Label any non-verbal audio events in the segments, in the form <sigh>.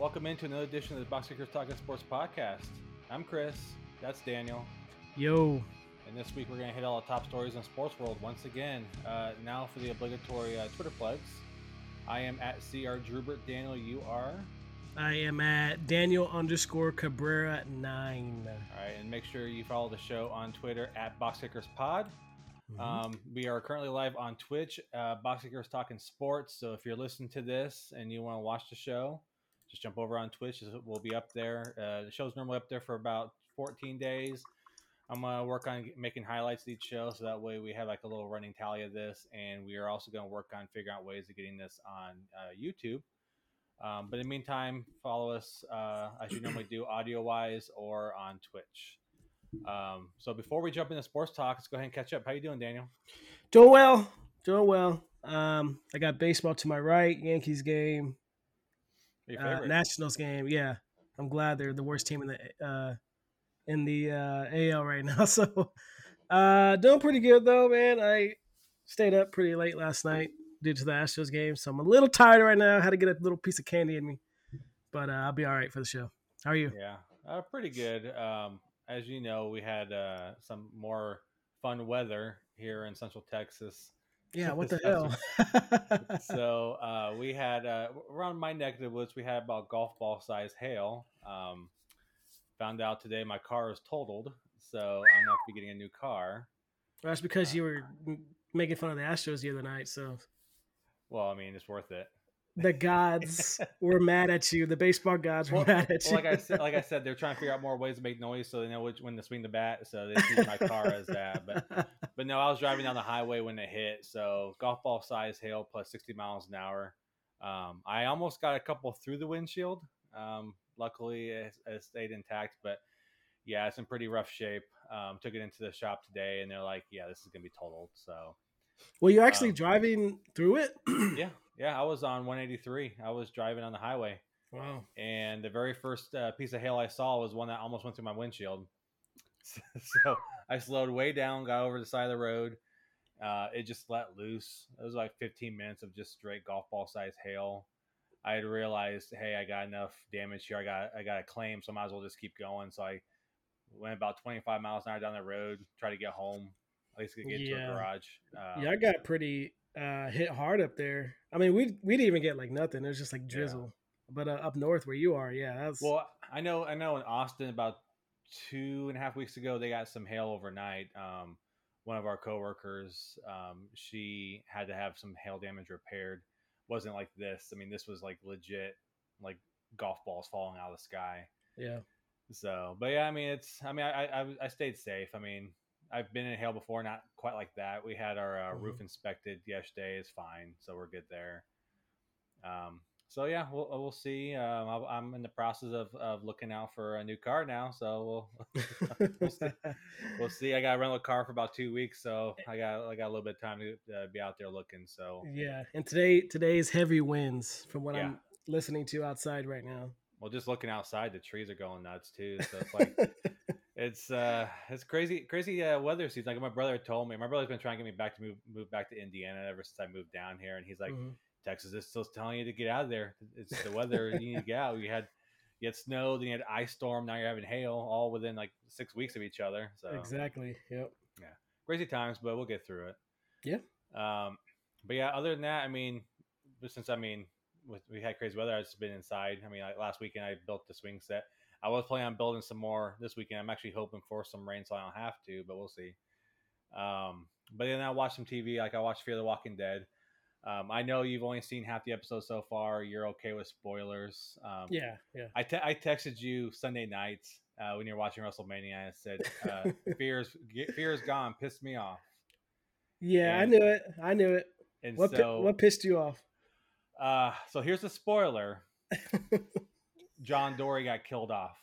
Welcome into another edition of the Box Kickers Talking Sports podcast. I'm Chris. That's Daniel. Yo. And this week we're going to hit all the top stories in sports world once again. Uh, now for the obligatory uh, Twitter plugs. I am at CR Drubert. Daniel, you are? I am at Daniel underscore Cabrera nine. All right, and make sure you follow the show on Twitter at Box Kickers Pod. Mhm. Um, we are currently live on Twitch, uh, Box Kickers Talking Sports. So if you're listening to this and you want to watch the show, just jump over on Twitch. We'll be up there. Uh, the show's normally up there for about 14 days. I'm gonna work on making highlights of each show, so that way we have like a little running tally of this, and we are also to work on figuring out ways of getting this on uh, YouTube. Um, but in the meantime, follow us uh, as you normally do, audio wise, or on Twitch. Um, so before we jump into sports talk, let's go ahead and catch up. How you doing, Daniel? Doing well. Doing well. Um, I got baseball to my right, Yankees game, uh. Nationals game. Yeah, I'm glad they're the worst team in the uh, in the uh, AL right <laughs> now. So, uh, doing pretty good though, man. I stayed up pretty late last night due to the Astros game, so I'm a little tired right now. had to get a little piece of candy in me, but uh, I'll be all right for the show. How are you? Yeah, uh, pretty good. Um, as you know, we had uh, some more fun weather here in Central Texas. Yeah. What <laughs> the hell? <laughs> <laughs> so uh, we had uh, around my neck of the woods, we had about golf ball size hail. Um, found out today my car is totaled, so I'm gonna be getting a new car. That's because you were making fun of the Astros the other night. So Well, I mean, it's worth it. The gods <laughs> were mad at you. The baseball gods were Well, mad at well, you. like I said, like I said, they're trying to figure out more ways to make noise so they know which when to swing the bat. So they use my car as that. But <laughs> but no, I was driving down the highway when it hit. So golf ball size hail plus 60 miles an hour. Um, I almost got a couple through the windshield. Um, luckily, it, it stayed intact. But yeah, it's in pretty rough shape. Um, took it into the shop today, and they're like, "Yeah, this is gonna be totaled." So Were you're actually um, driving through it? yeah, <clears throat> yeah, I was on 183. I was driving on the highway. Wow. and the very first uh, piece of hail I saw was one that almost went through my windshield. <laughs> so I slowed way down, got over the side of the road. Uh, it just let loose. It was like 15 minutes of just straight golf ball size hail. I had realized, hey, I got enough damage here. I got I got a claim, so I might as well just keep going. So I went about 25 miles an hour down the road, try to get home, at least get to a garage. Um, yeah, I got pretty uh, hit hard up there. I mean, we we didn't even get like nothing. It was just like Yeah. drizzle. But uh, up north where you are, yeah, that's Well, I know, I know. In Austin, about two and a half weeks ago, they got some hail overnight. Um, one of our coworkers, um, she had to have some hail damage repaired. wasn't like this. I mean, this was like legit, like golf balls falling out of the sky. yeah. So, but yeah, I mean, it's. I mean, I I, I stayed safe. I mean, I've been in hail before, not quite like that. We had our uh, roof inspected yesterday. It's fine, so we're good there. Um. So yeah, we'll we'll see. Um, I'll- I'm in the process of, of looking out for a new car now. So we'll <laughs> we'll see. We'll see. I got to rental a car for about two weeks, so I got I got a little bit of time to uh, be out there looking. So yeah, and today today's heavy winds from what Yeah. I'm listening to outside right now. well, just looking outside, the trees are going nuts too. So it's like <laughs> it's uh it's crazy crazy uh, weather season. Like my brother told me, my brother's been trying to get me back to move move back to Indiana ever since I moved down here, and he's like, Mhm. Texas is still telling you to get out of there. It's the weather. you need to get out. You had you had snow, then you had ice storm. Now you're having hail, all within like six weeks of each other. So Exactly. Yep. Yeah, crazy times, but we'll get through it. Yeah. Um, but yeah, other than that, I mean, since I mean, with, we had crazy weather, I've just been inside. I mean, like last weekend I built the swing set. I was planning on building some more this weekend. I'm actually hoping for some rain, so I don't have to, but we'll see. Um, but then I watched some TV. Like I watched Fear the Walking Dead. Um, I know you've only seen half the episode so far. You're okay with spoilers. Um, Yeah. Yeah. I, te- I texted you Sunday nights uh, when you're watching WrestleMania. I said, uh, <laughs> "Fear's Fear is gone. Pissed me off." Yeah. I knew it. I knew it. And What pi- what pissed you off? uh, so here's the spoiler: <laughs> John Dorie got killed off.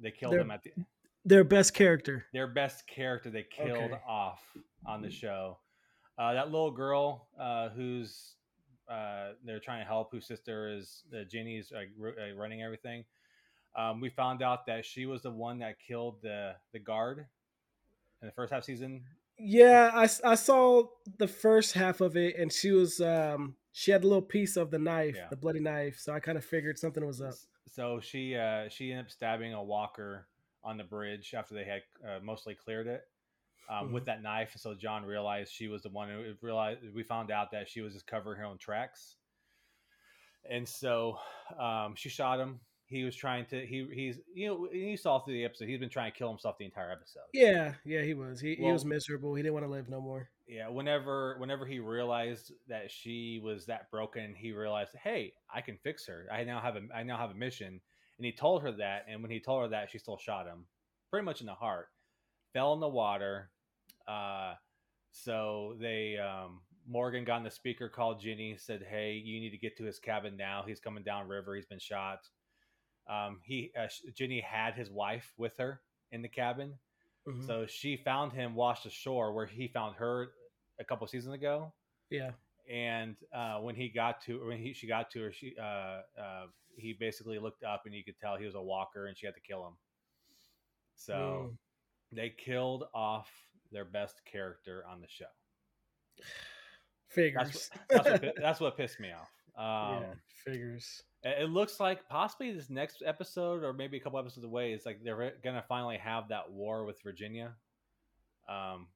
They killed They're- him at the, Their best character. their best character. They killed Okay. off on the show. Uh, that little girl uh, who's uh, they're trying to help, whose sister is uh, uh, running everything. Um, we found out that she was the one that killed the the guard in the first half season. Yeah, I, I saw the first half of it, and she was um she had a little piece of the knife, Yeah. the bloody knife. So I kind of figured something was up. So she uh, she ended up stabbing a walker on the bridge after they had uh, mostly cleared it um, Mhm. with that knife. So John realized she was the one who realized. We found out that she was just covering her own tracks, and so um, she shot him. He was trying to. He he's you know you saw through the episode. He's been trying to kill himself the entire episode. Yeah, yeah, he was. He, he was miserable. He didn't want to live no more. yeah whenever whenever he realized that she was that broken he realized hey i can fix her i now have a i now have a mission and he told her that and when he told her that she still shot him pretty much in the heart fell in the water uh so they um morgan got in the speaker called ginny said hey you need to get to his cabin now he's coming down river he's been shot um he uh, ginny had his wife with her in the cabin Mhm. so she found him washed ashore where he found her a couple seasons ago. yeah, And uh, when he got to when he she got to her, she uh, uh, he basically looked up and you could tell he was a walker and she had to kill him. So Mm. they killed off their best character on the show. <sighs> figures. That's what, that's what, <laughs> that's what pissed me off. Um, yeah, figures. It looks like possibly this next episode, or maybe a couple episodes away, is like they're gonna finally have that war with Virginia, um,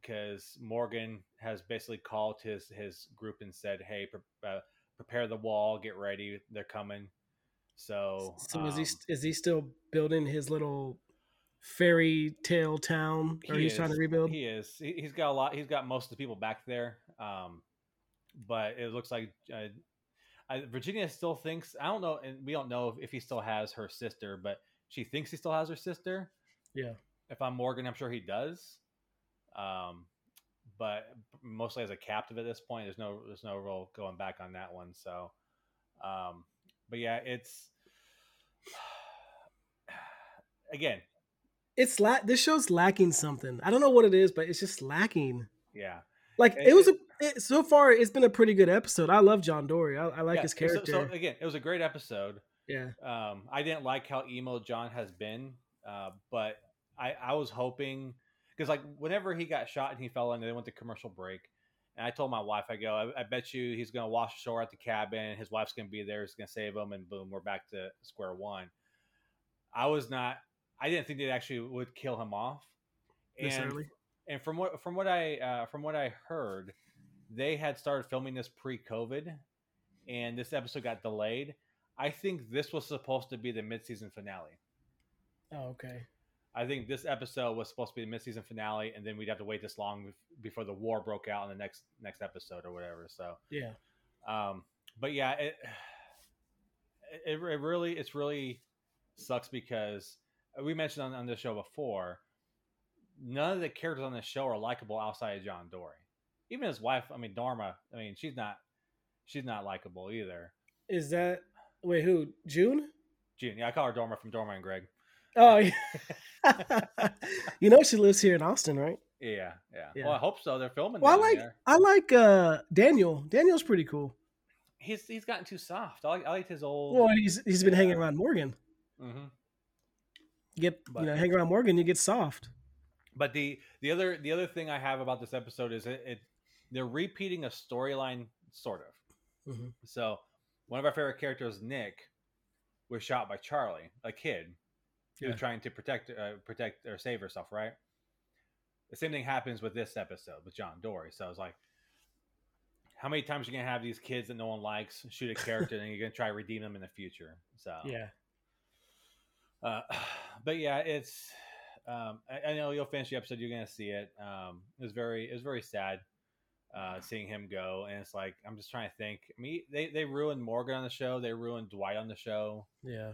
because Morgan has basically called his his group and said, "Hey, pre- uh, prepare the wall, get ready, they're coming." So, So is he um, is he still building his little fairy tale town, or He he's trying to rebuild? He is. He, he's got a lot. He's got most of the people back there. Um, but it looks like uh, I, Virginia still thinks. I don't know, and we don't know if, if he still has her sister, but she thinks he still has her sister. Yeah. If I'm Morgan, I'm sure he does. Um, but mostly as a captive at this point, there's no there's no real going back on that one. So, um, but yeah, it's <sighs> again, It's la- this show's lacking something. I don't know what it is, but it's just lacking. yeah. Like It- it, was a it, so far. It's been a pretty good episode. I love John Dorie. I, I like Yeah, his character. So, again, it was a great episode. yeah, Um, I didn't like how emo John has been, uh, but I, I was hoping because like whenever he got shot and he fell in, they went to commercial break, and I told my wife, I go, I, I bet you he's gonna wash ashore at the cabin. His wife's gonna be there. He's gonna save him, and boom, we're back to square one. I was not. I didn't think they actually would kill him off. this And early. and from what from what I uh, from what I heard, they had started filming this pre-COVID, and this episode got delayed. I think this was supposed to be the mid-season finale. Oh, okay. I think this episode was supposed to be the mid-season finale, and then we'd have to wait this long before the war broke out in the next next episode or whatever. So, Yeah. um, but yeah, it, it it really it's really sucks because we mentioned on, on the show before, none of the characters on this show are likable outside of John Dorie. Even his wife, I mean Dharma, I mean she's not she's not likable either. Is that wait who June? June, yeah, I call her Dharma from Dharma and Greg. Oh, yeah. <laughs> you know she lives here in Austin, right? Yeah, yeah. Yeah. Well, I hope so. They're filming. Well, I like there. I like uh Daniel. Daniel's pretty cool. He's he's gotten too soft. I like I liked his old. Well, he's he's been hanging around Morgan. Mm-hmm. You get But- you know hang around Morgan, you get soft. But the the other the other thing I have about this episode is it, it they're repeating a storyline sort of. Mhm. So one of our favorite characters, Nick, was shot by Charlie, a kid who was trying to protect uh, protect or save herself. Right. The same thing happens with this episode with John Dorie. So it's like, how many times are you gonna have these kids that no one likes shoot a character and you're gonna try to redeem them in the future? So <laughs> Yeah. uh, <sighs> but yeah, it's. Um, I, I know you'll finish the episode. You're gonna see it. Um, it was very, it was very sad uh, seeing him go, and it's like I'm just trying to think. I mean, they they ruined Morgan on the show. They ruined Dwight on the show. Yeah.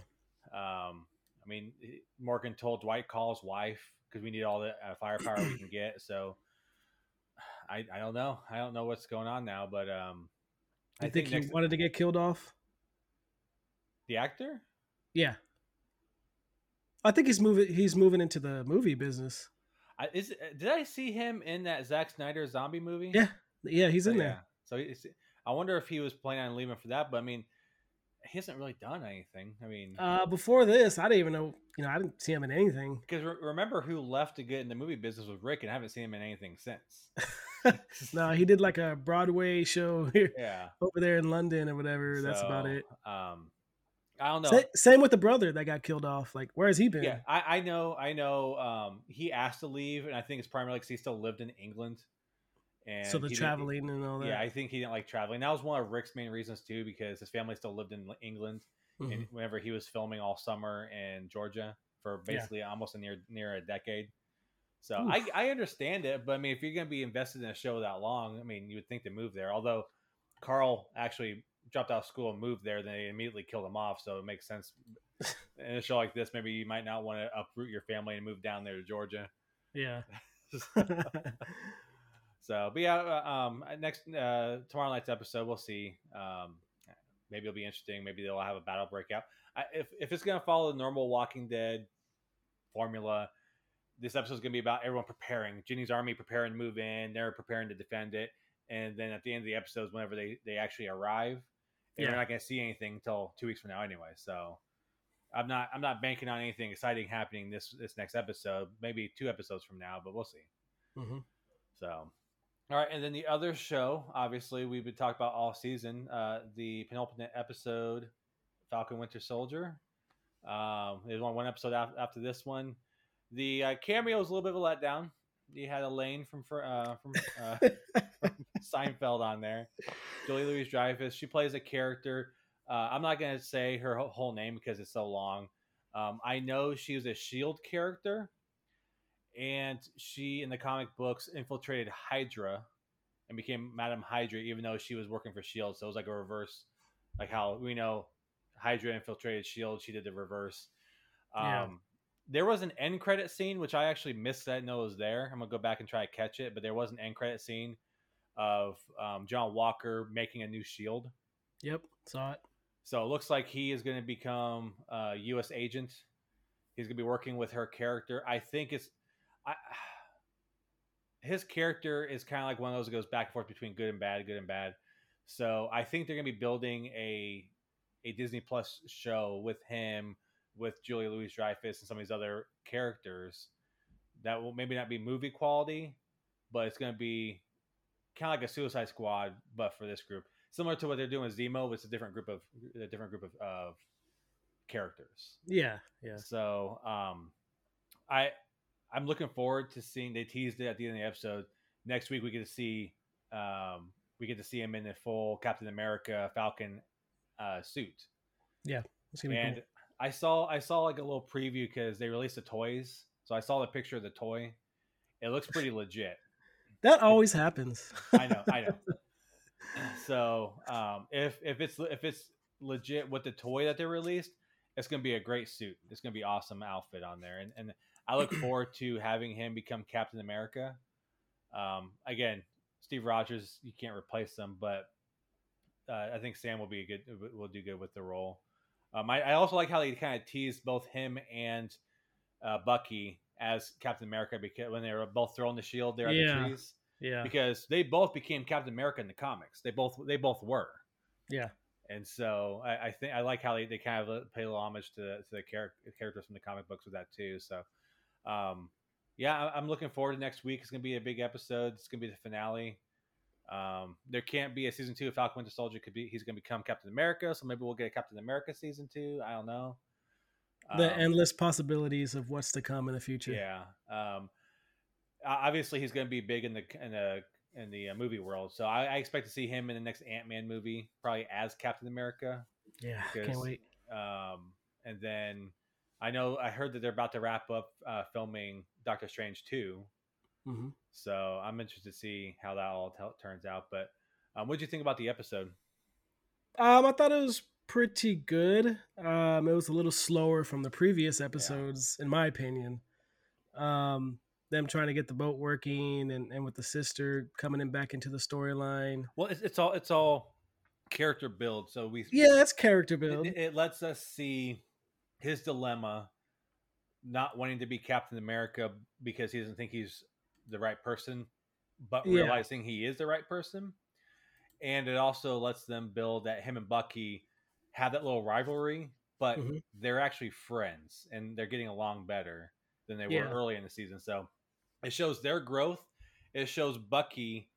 Um, I mean, Morgan told Dwight call his wife because we need all the uh, firepower we can get. So I I don't know. I don't know what's going on now, but um, I think, think he next wanted to get killed off. the actor. Yeah. I think he's moving. He's moving into the movie business. I, is did I see him in that Zack Snyder zombie movie? Yeah, yeah, he's in So, there. So I wonder if he was planning on leaving for that. But I mean, he hasn't really done anything. I mean, Uh, before this, I didn't even know. You know, I didn't see him in anything. because re- remember who left to get in the movie business was Rick, and I haven't seen him in anything since. <laughs> no, he did like a Broadway show here yeah, over there in London or whatever. That's about it. Um, I don't know. Sa- same with the brother that got killed off. Like, where has he been? Yeah, I, I know, I know. Um, he asked to leave, and I think it's primarily because he still lived in England. And so the traveling and all that. Yeah, I think he didn't like traveling. That was one of Rick's main reasons too, because his family still lived in England, Mhm. and whenever he was filming all summer in Georgia for Yeah. basically almost a near near a decade. So Oof. I, I understand it, but I mean, if you're going to be invested in a show that long, I mean, you would think to move there. Although Carl actually dropped out of school and moved there, then they immediately killed him off. So it makes sense. <laughs> in a show like this, maybe you might not want to uproot your family and move down there to Georgia. yeah. <laughs> <laughs> So, but yeah, uh, um, next uh, tomorrow night's episode, we'll see. Um, maybe it'll be interesting. Maybe they'll have a battle breakout. I, if if it's gonna follow the normal Walking Dead formula, this episode is gonna be about everyone preparing. Ginny's army preparing to move in. They're preparing to defend it, and then at the end of the episodes, whenever they they actually arrive, and Yeah. we're not gonna see anything until two weeks from now anyway. So. I'm not. I'm not banking on anything exciting happening this this next episode. Maybe two episodes from now, but we'll see. hmm So, all right, and then the other show, obviously, we've been talking about all season. Uh, the penultimate episode, Falcon Winter Soldier. Um, there's one one episode af- after this one. The uh, cameo was a little bit of a letdown. You had Elaine from uh, from, uh, <laughs> from Seinfeld on there. Julia Louis Dreyfus. She plays a character. Uh, I'm not going to say her whole name because it's so long. Um, I know she was a Shield character, and she in the comic books infiltrated Hydra and became Madame Hydra, even though she was working for Shield. So it was like a reverse, like how we know Hydra infiltrated Shield. She did the reverse. Um, Yeah. There was an end credit scene which I actually missed. That know was there. I'm gonna go back and try to catch it, but there was an end credit scene of um, John Walker making a new Shield. Yep. Saw it. So it looks like he is going to become a U.S. agent. He's going to be working with her character. I think it's, I, <sighs> his character is kind of like one of those that goes back and forth between good and bad, good and bad. So I think they're going to be building a a Disney Plus show with him, with Julia Louis Dreyfus and some of these other characters that will maybe not be movie quality, but it's going to be kind of like a Suicide Squad, but for this group similar to what they're doing with Zemo, but it's a different group of a different group of, of characters. Yeah. Yeah. So um, I I'm looking forward to seeing. They teased it at the end of the episode. Next week we get to see um, we get to see him in the full Captain America Falcon uh, suit. Yeah. It's gonna be And cool. I saw I saw like a little preview because they released the toys. So I saw the picture of the toy. It looks pretty <laughs> legit. That always happens. <laughs> I know, I know. <laughs> So um, if if it's if it's legit with the toy that they released, it's gonna be a great suit. It's gonna be awesome outfit on there, and and I look forward to having him become Captain America. Um, again, Steve Rogers, you can't replace them, but uh, I think Sam will be a good will do good with the role. Um, I, I also like how they kind of teased both him and uh, Bucky as Captain America because when they were both throwing the shield there Yeah. the trees Yeah. because they both became Captain America in the comics. They both they both were, Yeah. and so I, I think I like how they, they kind of pay a little homage to to the char- characters from the comic books with that too. So, um, yeah, I'm looking forward to next week. It's gonna be a big episode. It's gonna be the finale. Um, there can't be a season two of Falcon Winter Soldier. Could be he's gonna become Captain America, so maybe we'll get a Captain America season two. I don't know. The Um, endless possibilities of what's to come in the future. yeah. Um, obviously, he's going to be big in the in the in the uh, movie world. So I, I expect to see him in the next Ant Man movie, probably as Captain America. Yeah. Can't wait. Um, and then I know I heard that they're about to wrap up uh, filming Doctor Strange two. hmm So I'm interested to see how that all t- turns out. But um, what do you think about the episode? Um, I thought it was pretty good. Um, it was a little slower from the previous episodes, in my opinion. Um, them trying to get the boat working and, and with the sister coming in back into the storyline. Well, it's, it's all it's all character build. So we Yeah, that's character build. It, it lets us see his dilemma, not wanting to be Captain America because he doesn't think he's the right person, but Yeah. realizing he is the right person. And it also lets them build that him and Bucky have that little rivalry, but Mhm. they're actually friends and they're getting along better than they Yeah. were early in the season. So it shows their growth. It shows Bucky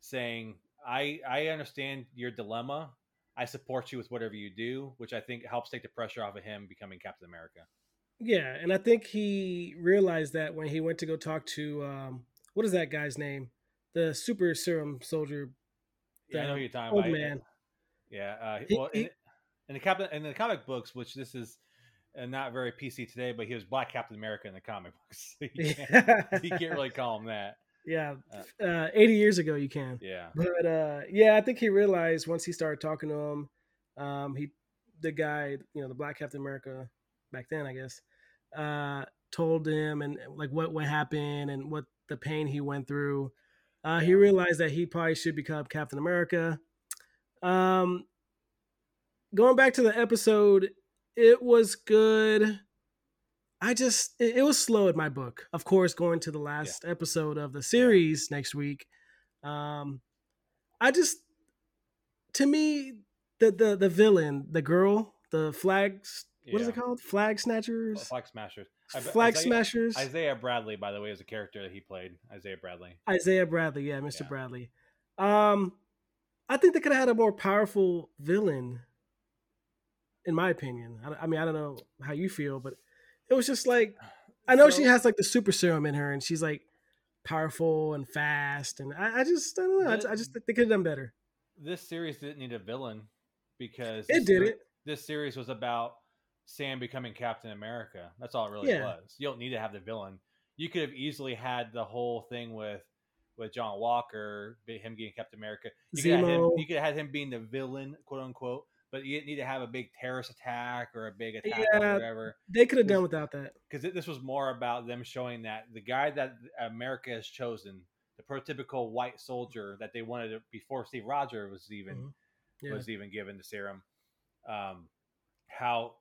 saying, "I I understand your dilemma. I support you with whatever you do," which I think helps take the pressure off of him becoming Captain America. Yeah, and I think he realized that when he went to go talk to um, what is that guy's name? The super serum soldier. Yeah, I know who you're talking old about. man. Yeah. Uh, He- well, he- in, in the Captain in the comic books, which this is uh, not very PC today, but he was Black Captain America in the comic books. So you, can't, <laughs> you can't really call him that. Yeah, uh, eighty years ago you can. Yeah. But uh, yeah, I think he realized once he started talking to him, um, he, the guy, you know, the Black Captain America back then, I guess, uh, told him and like what what happened and what the pain he went through. Uh, he realized that he probably should become Captain America. Um, going back to the episode, it was good. I just it, it was slow in my book. Of course, going to the last episode of the series next week. Um, I just to me the the the villain, the girl, the flags. What is it called? Flag snatchers, Flag Smashers. Flag Isaiah- smashers. Isaiah Bradley, by the way, is a character that he played. Isaiah Bradley. Isaiah Bradley, yeah, Mr. Yeah. Bradley. Um, I think they could have had a more powerful villain, in my opinion. I, I mean, I don't know how you feel, but it was just like <sighs> I know she has like the super serum in her, and she's like powerful and fast, and I, I just I don't know. I, just think they could have done better. This series didn't need a villain because It did it. This series was about Sam becoming Captain America. That's all it really Yeah. was. You don't need to have the villain. You could have easily had the whole thing with with John Walker, him getting Captain America. You could, him, Zemo. you could have had him being the villain, quote unquote. But you didn't need to have a big terrorist attack or a big attack or whatever. They could have done without that. because this was more about them showing that the guy that America has chosen, the prototypical white soldier that they wanted to, before Steve Rogers was even Mhm. Yeah. was even given the serum, um, how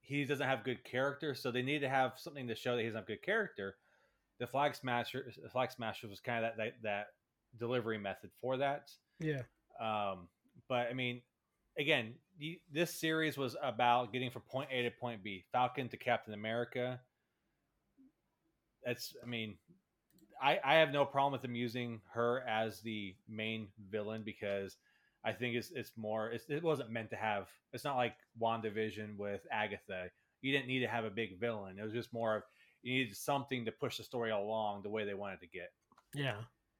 he doesn't have good character, so they need to have something to show that he doesn't have good character. The flag smasher, the flag smasher was kind of that, that that delivery method for that. Yeah. Um, but I mean, again, you, this series was about getting from point A to point B. Falcon to Captain America. That's, I mean, I I have no problem with them using her as the main villain because I think it's it's more. It's, it wasn't meant to have. It's not like Wandavision with Agatha. You didn't need to have a big villain. It was just more of you needed something to push the story along the way they wanted to get. Yeah.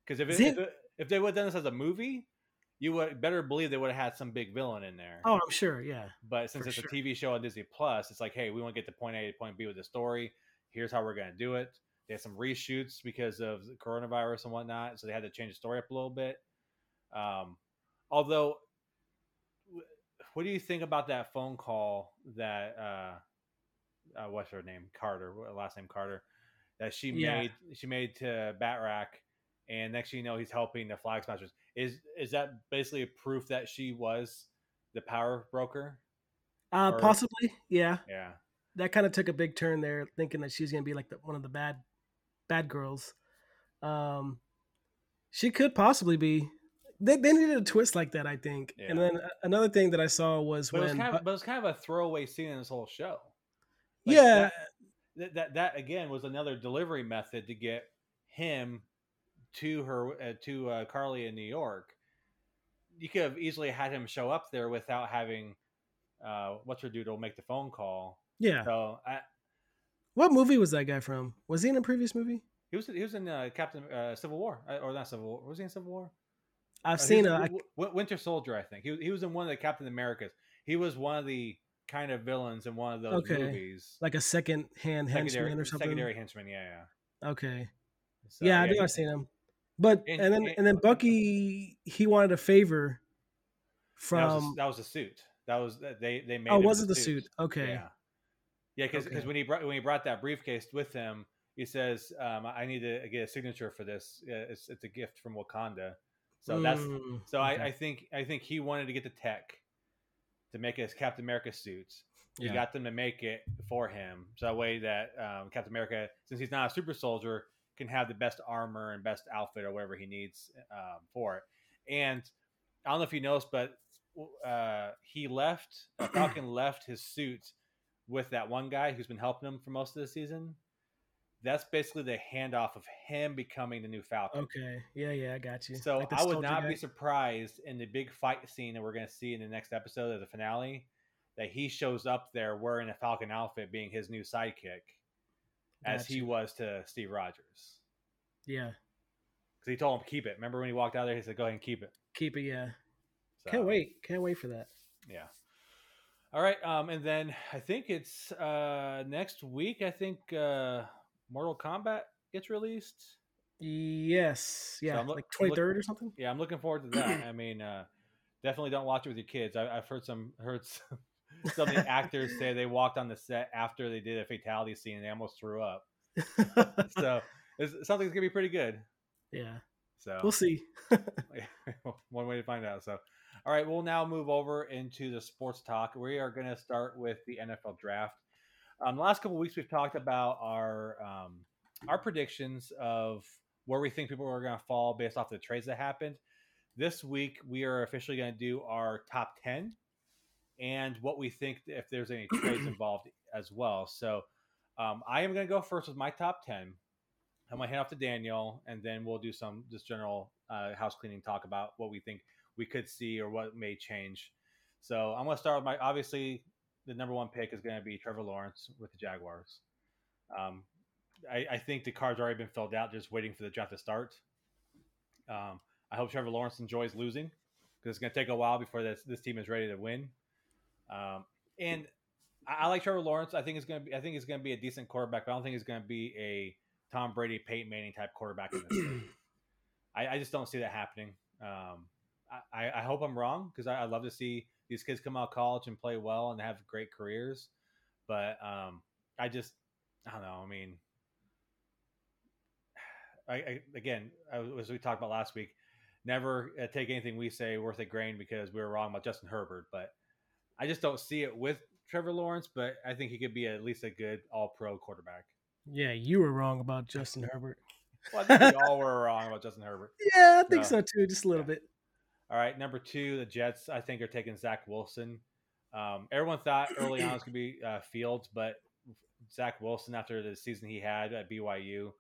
Because if, it, if, it, if they would have done this as a movie, you would better believe they would have had some big villain in there. Oh, I'm sure. Yeah. but since for it's sure. a TV show on Disney Plus, it's like, hey, we want to get to point A to point B with the story. Here's how we're going to do it. They had some reshoots because of the coronavirus and whatnot, so they had to change the story up a little bit. Um, although, what do you think about that phone call that uh, uh what's her name Carter, last name Carter, that she Yeah. made she made to Batroc, and next thing you know, he's helping the Flag Smashers. Is is that basically a proof that she was the power broker? Uh, Or- possibly. Yeah. Yeah, that kind of took a big turn there, thinking that she's gonna be like the, one of the bad, bad girls. Um, she could possibly be. They, they needed a twist like that, I think. And then another thing that I saw was but it was when, kind of, but it was kind of a throwaway scene in this whole show. Like, yeah, that, that, that that again was another delivery method to get him to her uh, to uh, Karli in New York. You could have easily had him show up there without having uh, what's her doodle make the phone call. yeah. So I, What movie was that guy from? Was he in a previous movie? he was he was in uh, Captain uh, Civil War uh, or not Civil War? Was he in Civil War? I've Uh, seen a. I- Winter Soldier. I think he was, he was in one of the Captain Americas. He was one of the kind of villains in one of those Okay. movies. like a second hand henchman or something. secondary henchman. Yeah, yeah. Okay. So, yeah, I think he- I've seen him. But And- and, then and- and then Bucky he wanted a favor that was, from that was a suit. That was they they made. oh was it the suit? Okay. Yeah, yeah, because Okay. when he brought when he brought that briefcase with him, he says, um, "I need to get a signature for this. It's it's a gift from Wakanda." So that's Mm, so okay. I, I think I think he wanted to get the tech to make his Captain America suits. He Yeah. got them to make it for him, so that way that um, Captain America, since he's not a super soldier, can have the best armor and best outfit or whatever he needs um, for it. And I don't know if you noticed, but uh, he left <clears throat> Falcon left his suit with that one guy who's been helping him for most of the season. That's basically the handoff of him becoming the new Falcon. Okay. Yeah, yeah, I got you. So Like I would not be surprised in the big fight scene that we're going to see in the next episode of the finale that he shows up there wearing a Falcon outfit, being his new sidekick, as he was to Steve Rogers. Yeah. Because he told him keep it. Remember when he walked out there, he said, "Go ahead and keep it." Keep it, yeah. So, Can't wait. Can't wait for that. Yeah. All right. Um, and then I think it's uh next week. I think uh Mortal Kombat gets released. Yes. Yeah. Look- like look- 23rd or something? Yeah, I'm looking forward to that. I mean, uh, definitely don't watch it with your kids. I, I've heard some heard some, some of the actors say they walked on the set after they did a fatality scene and they almost threw up. <laughs> So it's, something's gonna be pretty good. yeah. So We'll see. <laughs> <laughs> one way to find out. So, all right, we'll now move over into the sports talk. We are going to start with the NFL draft. Um, the last couple of weeks, we've talked about our um, our predictions of where we think people are going to fall based off the trades that happened. This week, we are officially going to do our top ten and what we think if there's any trades <clears throat> involved as well. So, um, I am going to go first with my top ten. I'm gonna hand off to Daniel, and then we'll do some just general uh, house cleaning talk about what we think we could see or what may change. So I'm gonna start with my obviously the number one pick is gonna be Trevor Lawrence with the Jaguars. Um, I, I think the card's already been filled out, just waiting for the draft to start. Um, I hope Trevor Lawrence enjoys losing because it's gonna take a while before this this team is ready to win. Um, and I, I like Trevor Lawrence. I think it's gonna be I think he's gonna be a decent quarterback, but I don't think he's gonna be a Tom Brady, Peyton Manning type quarterback in this. <clears throat> I, I just don't see that happening. Um, I, I hope I'm wrong because I, I love to see these kids come out of college and play well and have great careers. But um, I just, I don't know. I mean, I, I again, as we talked about last week, never uh, take anything we say worth a grain because we were wrong about Justin Herbert. But I just don't see it with Trevor Lawrence. But I think he could be at least a good All Pro quarterback. Yeah, you were wrong about Justin Herbert. Well, I think we all were <laughs> wrong about Justin Herbert. Yeah, I think So- so too, just a little bit. All right, number two, the Jets. I think are taking Zach Wilson. Um, everyone thought early on it was going to be uh, Fields, but Zach Wilson, after the season he had at BYU,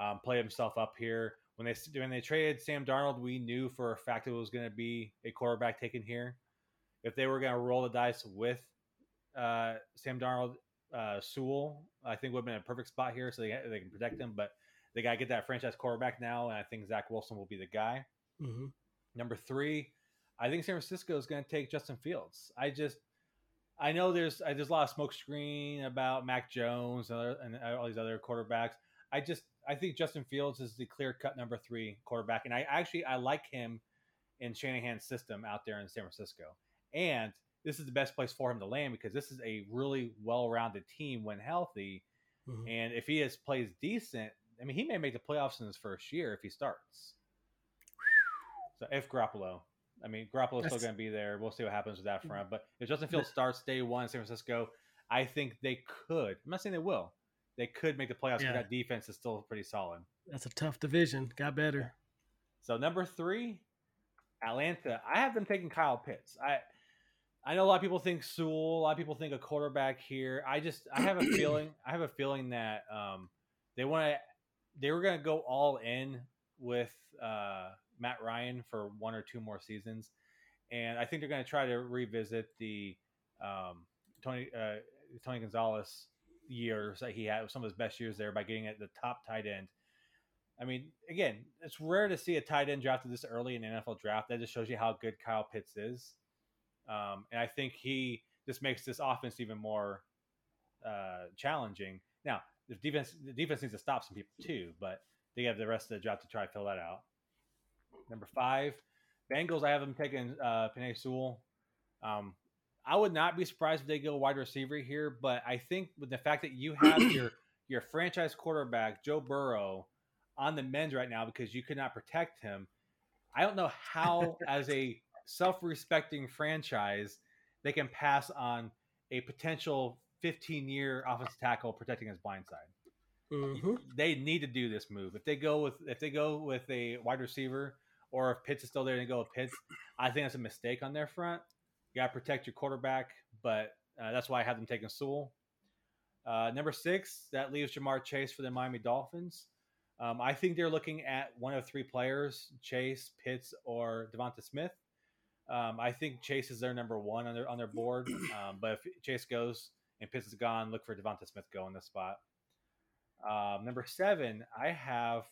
um, played himself up here. When they when they traded Sam Darnold, we knew for a fact it was going to be a quarterback taken here. If they were going to roll the dice with uh, Sam Darnold, uh, Sewell, I think would have been a perfect spot here, so they they can protect him. But they got to get that franchise quarterback now, and I think Zach Wilson will be the guy. hmm Number three, I think San Francisco is going to take Justin Fields. I just, I know there's I, there's a lot of smoke screen about Mac Jones and, other, and all these other quarterbacks. I just I think Justin Fields is the clear cut number three quarterback, and I actually I like him in Shanahan's system out there in San Francisco. And this is the best place for him to land because this is a really well rounded team when healthy. hmm And if he has plays decent, I mean, he may make the playoffs in his first year if he starts. So if Garoppolo, I mean, Garoppolo's still going to be there. We'll see what happens with that front. But if Justin Fields starts day one in San Francisco, I think they could. I'm not saying they will. They could make the playoffs. Yeah. because That defense is still pretty solid. That's a tough division. Got better. So number three, Atlanta. I have them taking Kyle Pitts. I I know a lot of people think Sewell. A lot of people think a quarterback here. I just I have a <clears throat> feeling. I have a feeling that um, they want to. They were going to go all in with uh, Matt Ryan for one or two more seasons, and I think they're going to try to revisit the um, Tony uh, Tony Gonzalez years that he had, some of his best years there, by getting at the top tight end. I mean, again, it's rare to see a tight end drafted this early in the NFL draft. That just shows you how good Kyle Pitts is. Um, and I think he just makes this offense even more uh, challenging. Now, the defense the defense needs to stop some people too, but they have the rest of the job to try to fill that out. Number five, Bengals. I have them taking uh, Penei Sewell. Um, I would not be surprised if they go wide receiver here, but I think with the fact that you have <clears throat> your your franchise quarterback Joe Burrow on the mend right now because you could not protect him. I don't know how, <laughs> as a self-respecting franchise, they can pass on a potential 15-year offensive tackle protecting his blind side. hmm They need to do this move. If they go with if they go with a wide receiver or if Pitts is still there, they go with Pitts. I think that's a mistake on their front. You got to protect your quarterback, but uh, that's why I have them taking Sewell. Uh, number six, that leaves Ja'Marr Chase for the Miami Dolphins. Um, I think they're looking at one of three players: Chase, Pitts, or Devonta Smith. Um, I think Chase is their number one on their on their board. <clears throat> Um, but if Chase goes and Pitts is gone, look for Devonta Smith go in this spot. Um, number seven, I have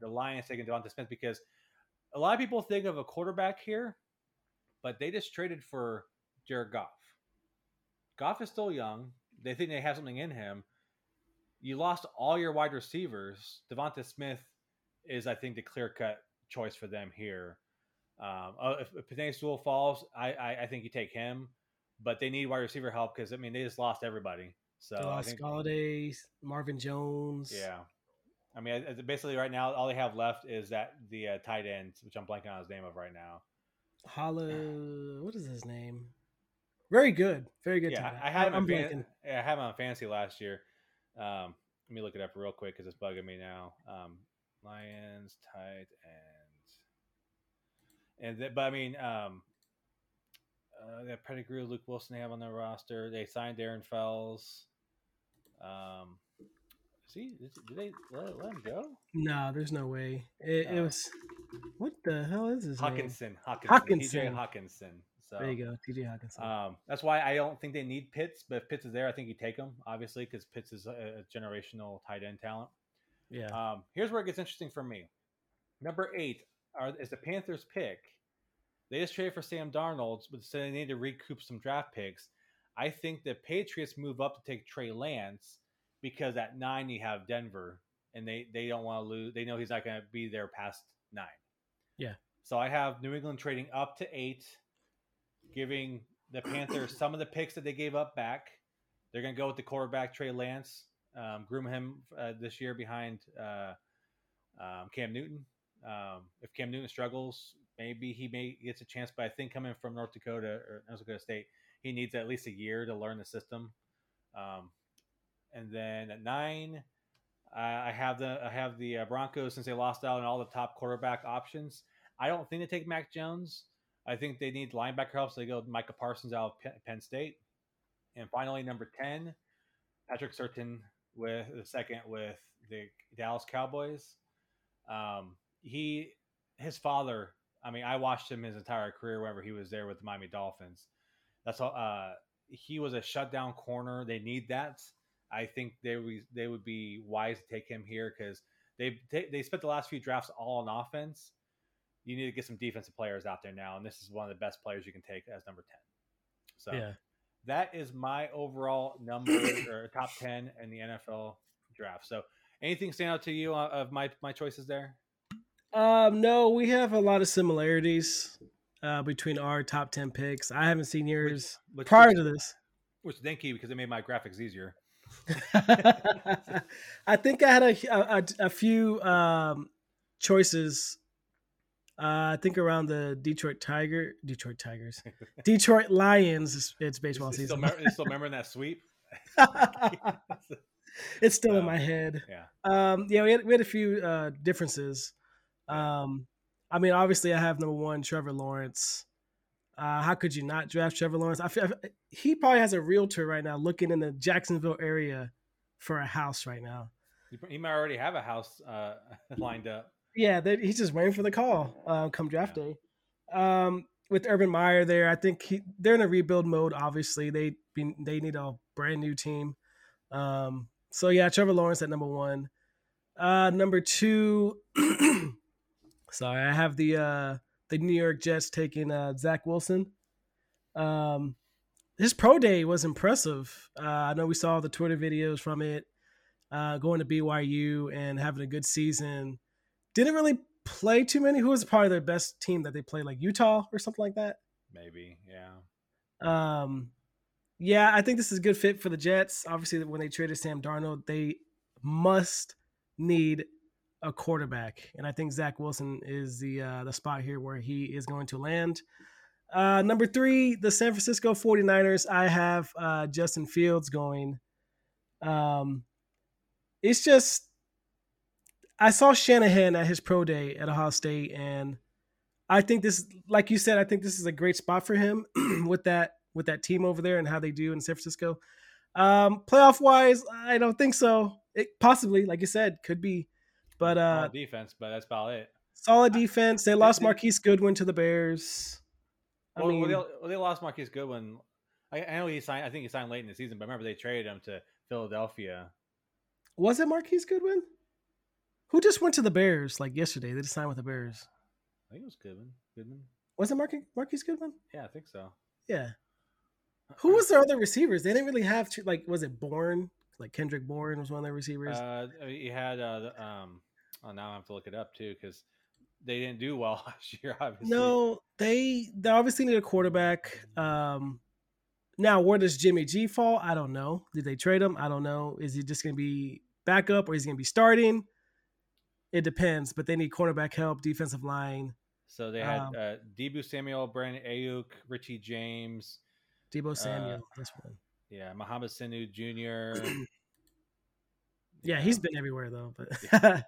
the Lions taking Devonta Smith because a lot of people think of a quarterback here, but they just traded for Jared Goff. Goff is still young. They think they have something in him. You lost all your wide receivers. Devonta Smith is, I think, the clear cut choice for them here. Um, uh, if, if Penei Sewell falls, I, I, I think you take him, but they need wide receiver help because I mean they just lost everybody. So they lost I think, Golladay, Marvin Jones. yeah. I mean, basically, right now, all they have left is that the uh, tight end, which I'm blanking on his name of right now. Holla, what is his name? Very good, very good. Yeah, tight I had him. Fan- yeah, I had him on fantasy last year. Um, let me look it up real quick because it's bugging me now. Um, Lions tight end, and th- but I mean, um, uh, that Pettigrew, Luke Wilson, they have on their roster. They signed Darren Fells. Um, see, did they let, let him go? No, there's no way. It, it was. What the hell is his name? Hockenson, Hockenson, Hockenson. TJ Hockenson. So There you go, T.J. Hockenson. Um, that's why I don't think they need Pitts, but if Pitts is there, I think you take him, obviously, because Pitts is a, a generational tight end talent. yeah, Um, here's where it gets interesting for me. Number eight are, is the Panthers pick. They just traded for Sam Darnold, but so they need to recoup some draft picks. I think the Patriots move up to take Trey Lance because at nine you have Denver, and they they don't want to lose. They know he's not going to be there past nine. Yeah. So I have New England trading up to eight, giving the Panthers <coughs> some of the picks that they gave up back. They're going to go with the quarterback Trey Lance, um, groom him uh, this year behind uh, um, Cam Newton. Um, if Cam Newton struggles, maybe he may gets a chance. But I think coming from North Dakota or North Dakota State, he needs at least a year to learn the system. Um, and then at nine, I have the I have the uh, Broncos since they lost out on all the top quarterback options. I don't think they take Mac Jones. I think they need linebacker help, so they go Micah Parsons out of Penn- State. And finally, number ten, Patrick Surtain with the second with the Dallas Cowboys. Um, he, his father. I mean, I watched him his entire career whenever he was there with the Miami Dolphins. That's all. Uh, he was a shutdown corner. They need that. I think they would they would be wise to take him here because they they spent the last few drafts all on offense. You need to get some defensive players out there now, and this is one of the best players you can take as number ten. So yeah. that is my overall number <coughs> or top ten in the NFL draft. So anything stand out to you uh, of my my choices there? Um, no, we have a lot of similarities uh, between our top ten picks. I haven't seen yours Which, prior which, to this. which thank you because it made my graphics easier. <laughs> I think I had a a, a few um, choices. Uh, I think around the Detroit Tiger, Detroit Tigers, <laughs> Detroit Lions. It's, it's baseball Is- is season. Still, remember, still remembering that sweep? <laughs> it's still in Um, my head. yeah. Um, yeah, we had, we had a few uh, differences. Um, I mean, obviously, I have number one, Trevor Lawrence. Uh, how could you not draft Trevor Lawrence? I feel he probably has a realtor right now looking in the Jacksonville area for a house right now. He, might already have a house uh, <laughs> lined up. Yeah, they, he's just waiting for the call uh, come draft day. Um, with Urban Meyer there, I think he, they're in a rebuild mode. Obviously, they be, they need a brand new team. Um, so yeah, Trevor Lawrence at number one. Uh, number two, <clears throat> sorry, I have the uh, the New York Jets taking uh, Zach Wilson. Um, his pro day was impressive. Uh, I know we saw the Twitter videos from it. Uh, going to BYU and having a good season. Didn't really play too many. Who was probably their best team that they played, like Utah or something like that? Maybe, yeah. Um, yeah, I think this is a good fit for the Jets. Obviously, when they traded Sam Darnold, they must need a quarterback, and I think Zach Wilson is the uh, the spot here where he is going to land. Uh, number three, the San Francisco 49ers. I have uh, Justin Fields going. Um, it's just I saw Shanahan at his pro day at Ohio State, and I think this, like you said, I think this is a great spot for him <clears throat> with that with that team over there and how they do in San Francisco. Um, playoff wise, I don't think so. It possibly, like you said, could be, but uh, defense, but that's about it. Solid defense. They lost Marquise Goodwin to the Bears. I well, mean, well, they, well, they lost Marquise Goodwin. I, I, know he signed. I think he signed late in the season, but remember they traded him to Philadelphia. Was it Marquise Goodwin? Who just went to the Bears like yesterday? They just signed with the Bears. I think it was Goodwin. Goodman. Was it Marquise, Marquise Goodwin? Yeah, I think so. Yeah. Who was their other receivers? They didn't really have to, like. Was it Bourne? Like Kendrick Bourne was one of their receivers. Uh, you had uh, um. Oh, now I have to look it up too because they didn't do well <laughs> last year. Obviously, no, they they obviously need a quarterback. Um, now where does Jimmy G fall? I don't know. Did they trade him? I don't know. Is he just going to be backup or is he going to be starting? It depends, but they need cornerback help, defensive line. So they had um, uh, Deebo Samuel, Brandon Aiyuk, Richie James, Deebo uh, Samuel. Uh, this one. Yeah, Mohamed Sanu Jr. <clears throat> yeah, he's been everywhere though. But yeah.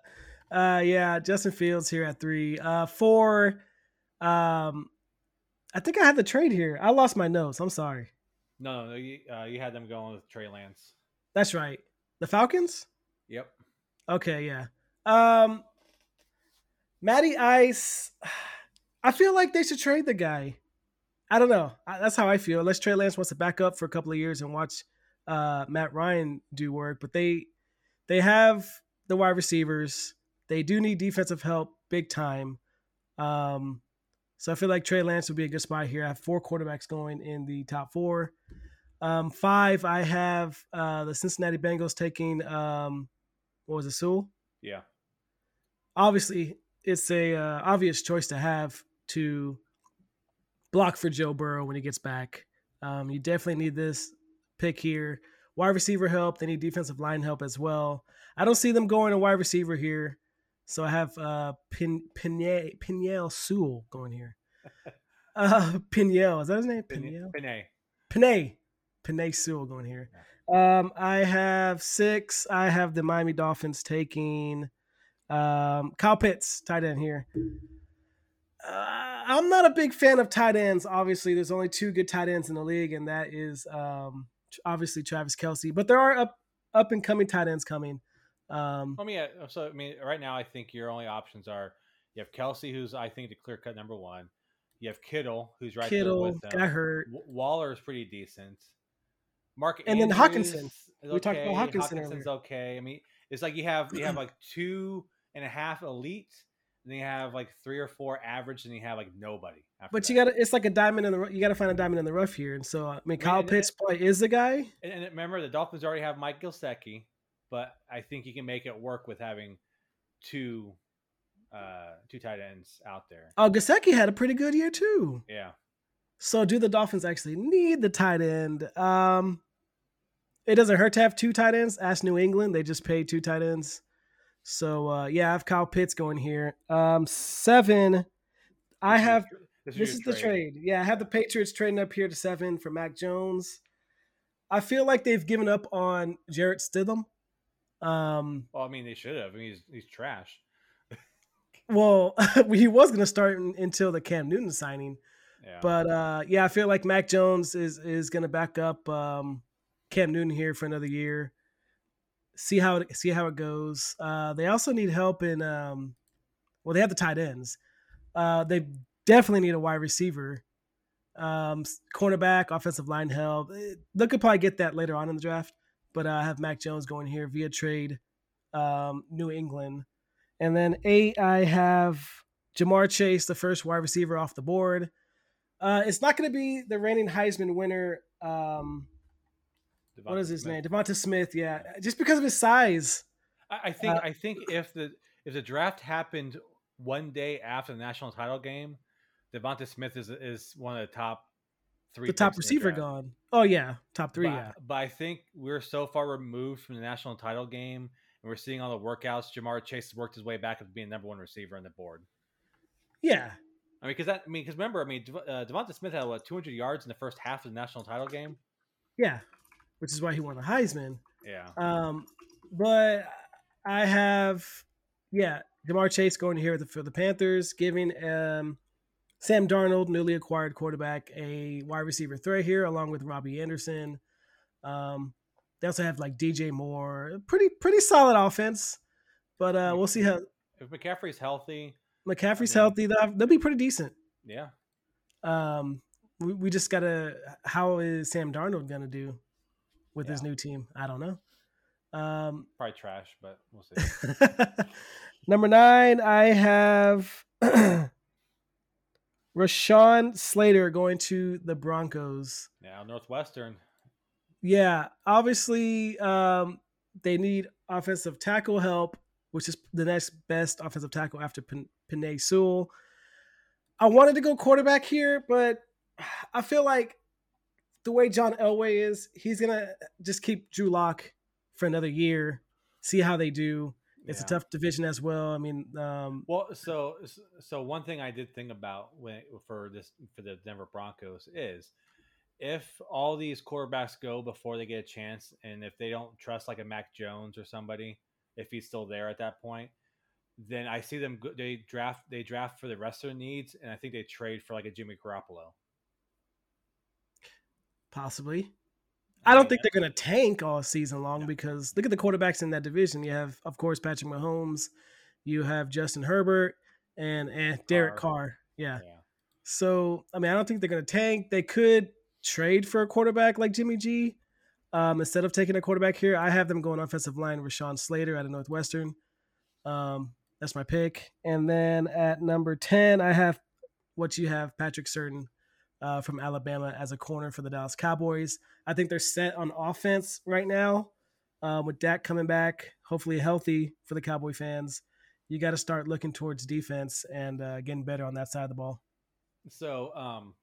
<laughs> uh, yeah, Justin Fields here at three. Uh, four. Um, I think I had the trade here. I lost my notes. I'm sorry. No, no, no you, uh, you had them going with Trey Lance. That's right. The Falcons. Yep. Okay, yeah. Um, Matty Ice. <sighs> I feel like they should trade the guy. I don't know. That's how I feel. Unless Trey Lance wants to back up for a couple of years and watch uh, Matt Ryan do work, but they they have the wide receivers. They do need defensive help big time. Um, so I feel like Trey Lance would be a good spot here. I have four quarterbacks going in the top four. Um, five, I have uh, the Cincinnati Bengals taking um, what was it, Sewell? Yeah. Obviously, it's a uh, obvious choice to have to block for Joe Burrow when he gets back. Um, you definitely need this pick here. Wide receiver help. They need defensive line help as well. I don't see them going a wide receiver here. So I have uh, Pin, Penei, Pinyel Sewell going here. <laughs> Uh, Pinyel, is that his name? Pinyel? Penei. Penei. Penei Sewell going here. Um, I have six. I have the Miami Dolphins taking um, Kyle Pitts, tight end here. Uh, I'm not a big fan of tight ends. Obviously, there's only two good tight ends in the league, and that is um, obviously Travis Kelce. But there are up up and coming tight ends coming. Um, I mean, yeah, so I mean, right now I think your only options are you have Kelce, who's I think the clear cut number one. You have Kittle, who's right Kittle, there with them. got hurt. Waller is pretty decent. Mark and Andrews then Hockenson. We okay. talked about Hockenson. Hockenson's earlier. okay. I mean, it's like you have you have like two and a half elite, and then you have like three or four average, and you have like nobody. but that. you got it's like a diamond in the you got to find a diamond in the rough here, and so I mean, Kyle and Pitts probably is the guy. And, and remember, the Dolphins already have Mike Gesicki, but I think you can make it work with having two uh two tight ends out there. Oh, Gesicki had a pretty good year too. Yeah. So do the Dolphins actually need the tight end? Um it doesn't hurt to have two tight ends. Ask New England. They just paid two tight ends. So uh yeah, I have Kyle Pitts going here. Um seven. I have this, this is, the trade. Yeah, I have the Patriots trading up here to seven for Mac Jones. I feel like they've given up on Jarrett Stidham. Um, well, I mean, they should have. I mean, he's he's trash. <laughs> well, <laughs> he was going to start in, until the Cam Newton signing, yeah. but uh, yeah, I feel like Mac Jones is is going to back up um, Cam Newton here for another year. See how it, see how it goes. Uh, they also need help in. Um, well, they have the tight ends. Uh, they definitely need a wide receiver, um, cornerback, offensive line help. Eh, they could probably get that later on in the draft but I have Mac Jones going here via trade, um, New England. And then eight, I have Ja'Marr Chase, the first wide receiver off the board. Uh, it's not going to be the reigning Heisman winner. Um, what is his Smith. name? Devonta Smith. Yeah, just because of his size. I, I think. Uh, I think if the if the draft happened one day after the national title game, Devonta Smith is is one of the top three. The top receiver the gone. Oh yeah, top three. But, yeah, but I think we're so far removed from the national title game, and we're seeing all the workouts. Ja'Marr Chase has worked his way back to being number one receiver on the board. Yeah, I mean, because that. I mean, because remember, I mean, uh, Devonta Smith had what 200 yards in the first half of the national title game. Yeah, which is why he won the Heisman. Yeah. Um, but I have, yeah, Ja'Marr Chase going here for the Panthers, giving um Sam Darnold, newly acquired quarterback, a wide receiver threat here, along with Robbie Anderson. Um, they also have like DJ Moore, pretty pretty solid offense. But uh, we'll see how if McCaffrey's healthy. McCaffrey's I mean, healthy. They'll, they'll be pretty decent. Yeah. Um, we, we just gotta. How is Sam Darnold gonna do with yeah. his new team? I don't know. Um, Probably trash, but we'll see. <laughs> number nine, I have <clears throat> Rashawn Slater going to the Broncos. Yeah, Northwestern. Yeah, obviously, um, they need offensive tackle help, which is the next best offensive tackle after P- Penei Sewell. I wanted to go quarterback here, but <sighs> I feel like the way John Elway is, he's gonna just keep Drew Lock for another year, see how they do. It's yeah. a tough division as well. I mean, um, well, so so one thing I did think about when for this for the Denver Broncos is if all these quarterbacks go before they get a chance, and if they don't trust like a Mac Jones or somebody, if he's still there at that point, then I see them they draft they draft for the rest of their needs, and I think they trade for like a Jimmy Garoppolo. Possibly. I don't think they're going to tank all season long yeah. because look at the quarterbacks in that division. You have, of course, Patrick Mahomes, you have Justin Herbert, and and Derek Carr. Carr. Yeah. yeah. So I mean, I don't think they're going to tank. They could trade for a quarterback like Jimmy G. Um, instead of taking a quarterback here, I have them going offensive line. Rashawn Slater out of Northwestern. Um, that's my pick. And then at number ten, I have what you have, Patrick Surtain uh, from Alabama as a corner for the Dallas Cowboys. I think they're set on offense right now. Uh, with Dak coming back, hopefully healthy for the Cowboy fans, you got to start looking towards defense and uh, getting better on that side of the ball. So, um,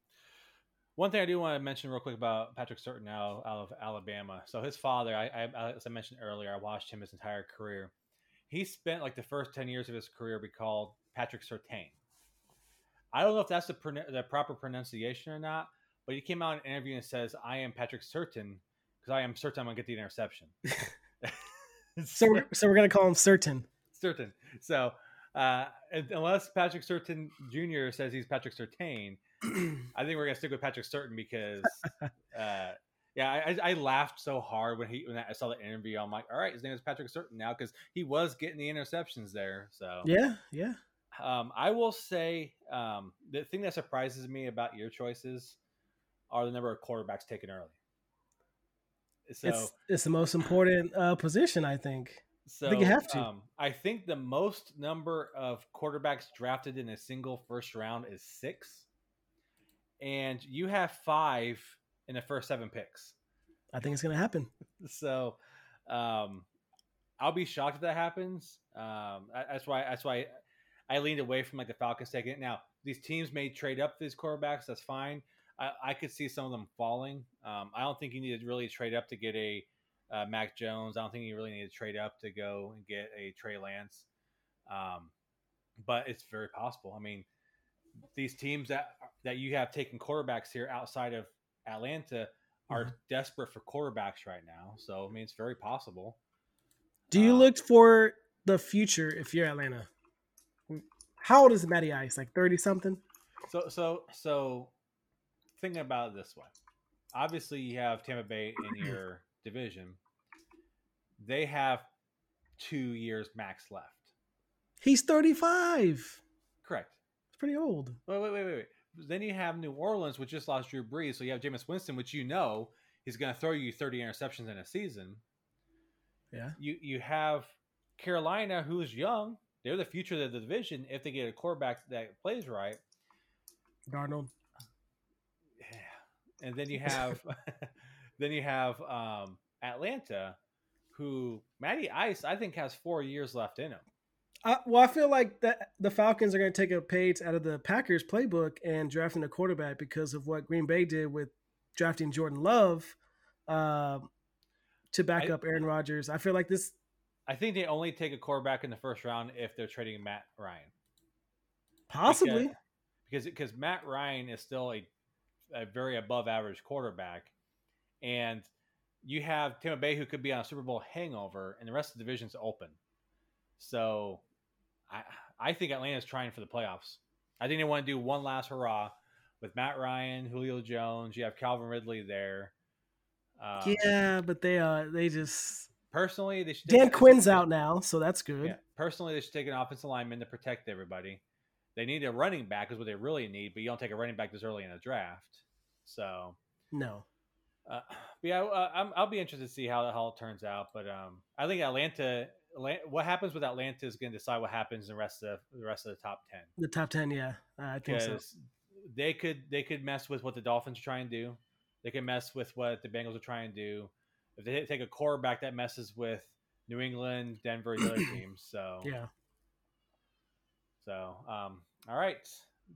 one thing I do want to mention real quick about Patrick Surtain now out of Alabama. So his father, I, I, as I mentioned earlier, I watched him his entire career. He spent like the first ten years of his career be called Patrick Surtain. I don't know if that's the, the proper pronunciation or not, but he came out in an interview and says, "I am Patrick Certain because I am certain I'm gonna get the interception." <laughs> so, we're, so we're gonna call him Certain. Certain. So, uh, unless Patrick Certain Jr. says he's Patrick Surtain, <clears throat> I think we're gonna stick with Patrick Certain because, uh, yeah, I, I, laughed so hard when he when I saw the interview. I'm like, all right, his name is Patrick Certain now because he was getting the interceptions there. So yeah, yeah. Um, I will say um, the thing that surprises me about your choices are the number of quarterbacks taken early. So it's, it's the most important uh, position, I think. So I think you have to. Um, I think the most number of quarterbacks drafted in a single first round is six, and you have five in the first seven picks. I think it's going to happen. So, um, I'll be shocked if that happens. Um, that's why. That's why I leaned away from like the Falcons taking it. Now these teams may trade up these quarterbacks. That's fine. I, I could see some of them falling. Um, I don't think you need to really trade up to get a uh, Mac Jones. I don't think you really need to trade up to go and get a Trey Lance. Um, but it's very possible. I mean, these teams that that you have taken quarterbacks here outside of Atlanta are mm-hmm. desperate for quarterbacks right now. So I mean, it's very possible. Do you uh, look for the future if you're Atlanta? How old is Matty Ice? Like thirty something. So so so, thinking about this one, obviously you have Tampa Bay in <clears throat> your division. They have two years max left. He's thirty five. Correct. It's pretty old. Wait wait wait wait. Then you have New Orleans, which just lost Drew Brees. So you have Jameis Winston, which you know he's going to throw you thirty interceptions in a season. Yeah. You you have Carolina, who is young, they're the future of the division if they get a quarterback that plays right. Darnold. Yeah. And then you have <laughs> then you have um, Atlanta, who Matty Ice, I think, has four years left in him. Uh, well, I feel like that the Falcons are going to take a page out of the Packers playbook and drafting a quarterback because of what Green Bay did with drafting Jordan Love uh, to back I, up Aaron Rodgers. I feel like this I think they only take a quarterback in the first round if they're trading Matt Ryan. Possibly. Because because Matt Ryan is still a, a very above average quarterback. And you have Tampa Bay who could be on a Super Bowl hangover and the rest of the division's open. So I I think Atlanta's trying for the playoffs. I think they want to do one last hurrah with Matt Ryan, Julio Jones. You have Calvin Ridley there. Um, yeah, but they uh they just personally they should Dan Quinn's out now, so that's good. Yeah, personally they should take an offensive lineman to protect everybody. They need a running back is what they really need, but you don't take a running back this early in a draft. So no. Uh, but yeah, uh, i will be interested to see how how it turns out. But um, I think Atlanta, what happens with Atlanta is going to decide what happens in the rest of the, the rest of the top ten. The top ten, yeah, I think so. They could they could mess with what the Dolphins are trying to do. They can mess with what the Bengals are trying to do. If they take a quarterback, that messes with New England, Denver, the other <clears throat> teams. So yeah. So um, all right,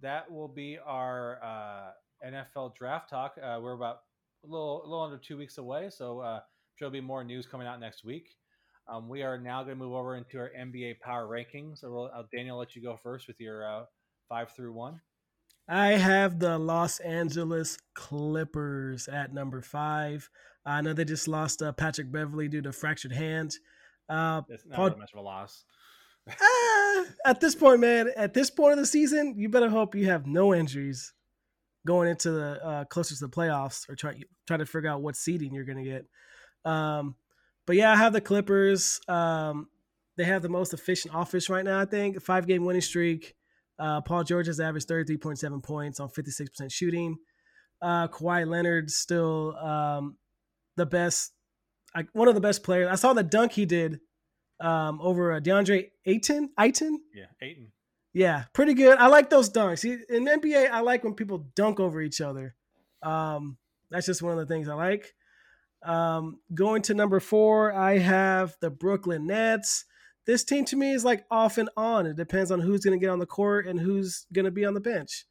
that will be our uh, NFL draft talk. Uh, we're about a little a little under two weeks away, so uh, there'll be more news coming out next week. Um, we are now going to move over into our NBA power rankings. So, we'll, uh, Daniel, let you go first with your uh, five through one. I have the Los Angeles Clippers at number five. I know they just lost uh, Patrick Beverley due to fractured hand. Uh, it's not Paul, much of a loss. uh, <laughs> at this point, man, at this point of the season, you better hope you have no injuries going into the uh, closer to the playoffs or try try to figure out what seeding you're going to get. Um, but yeah, I have the Clippers. Um, they have the most efficient offense right now. I think five game winning streak. Uh, Paul George has averaged 33.7 points on 56% shooting. Uh, Kawhi Leonard still um, the best, like one of the best players. I saw the dunk he did um, over uh, DeAndre Ayton. Ayton? Yeah, Ayton. Yeah, pretty good. I like those dunks. In NBA, I like when people dunk over each other. Um, that's just one of the things I like. Um, going to number four, I have the Brooklyn Nets this team to me is like off and on. It depends on who's going to get on the court and who's going to be on the bench.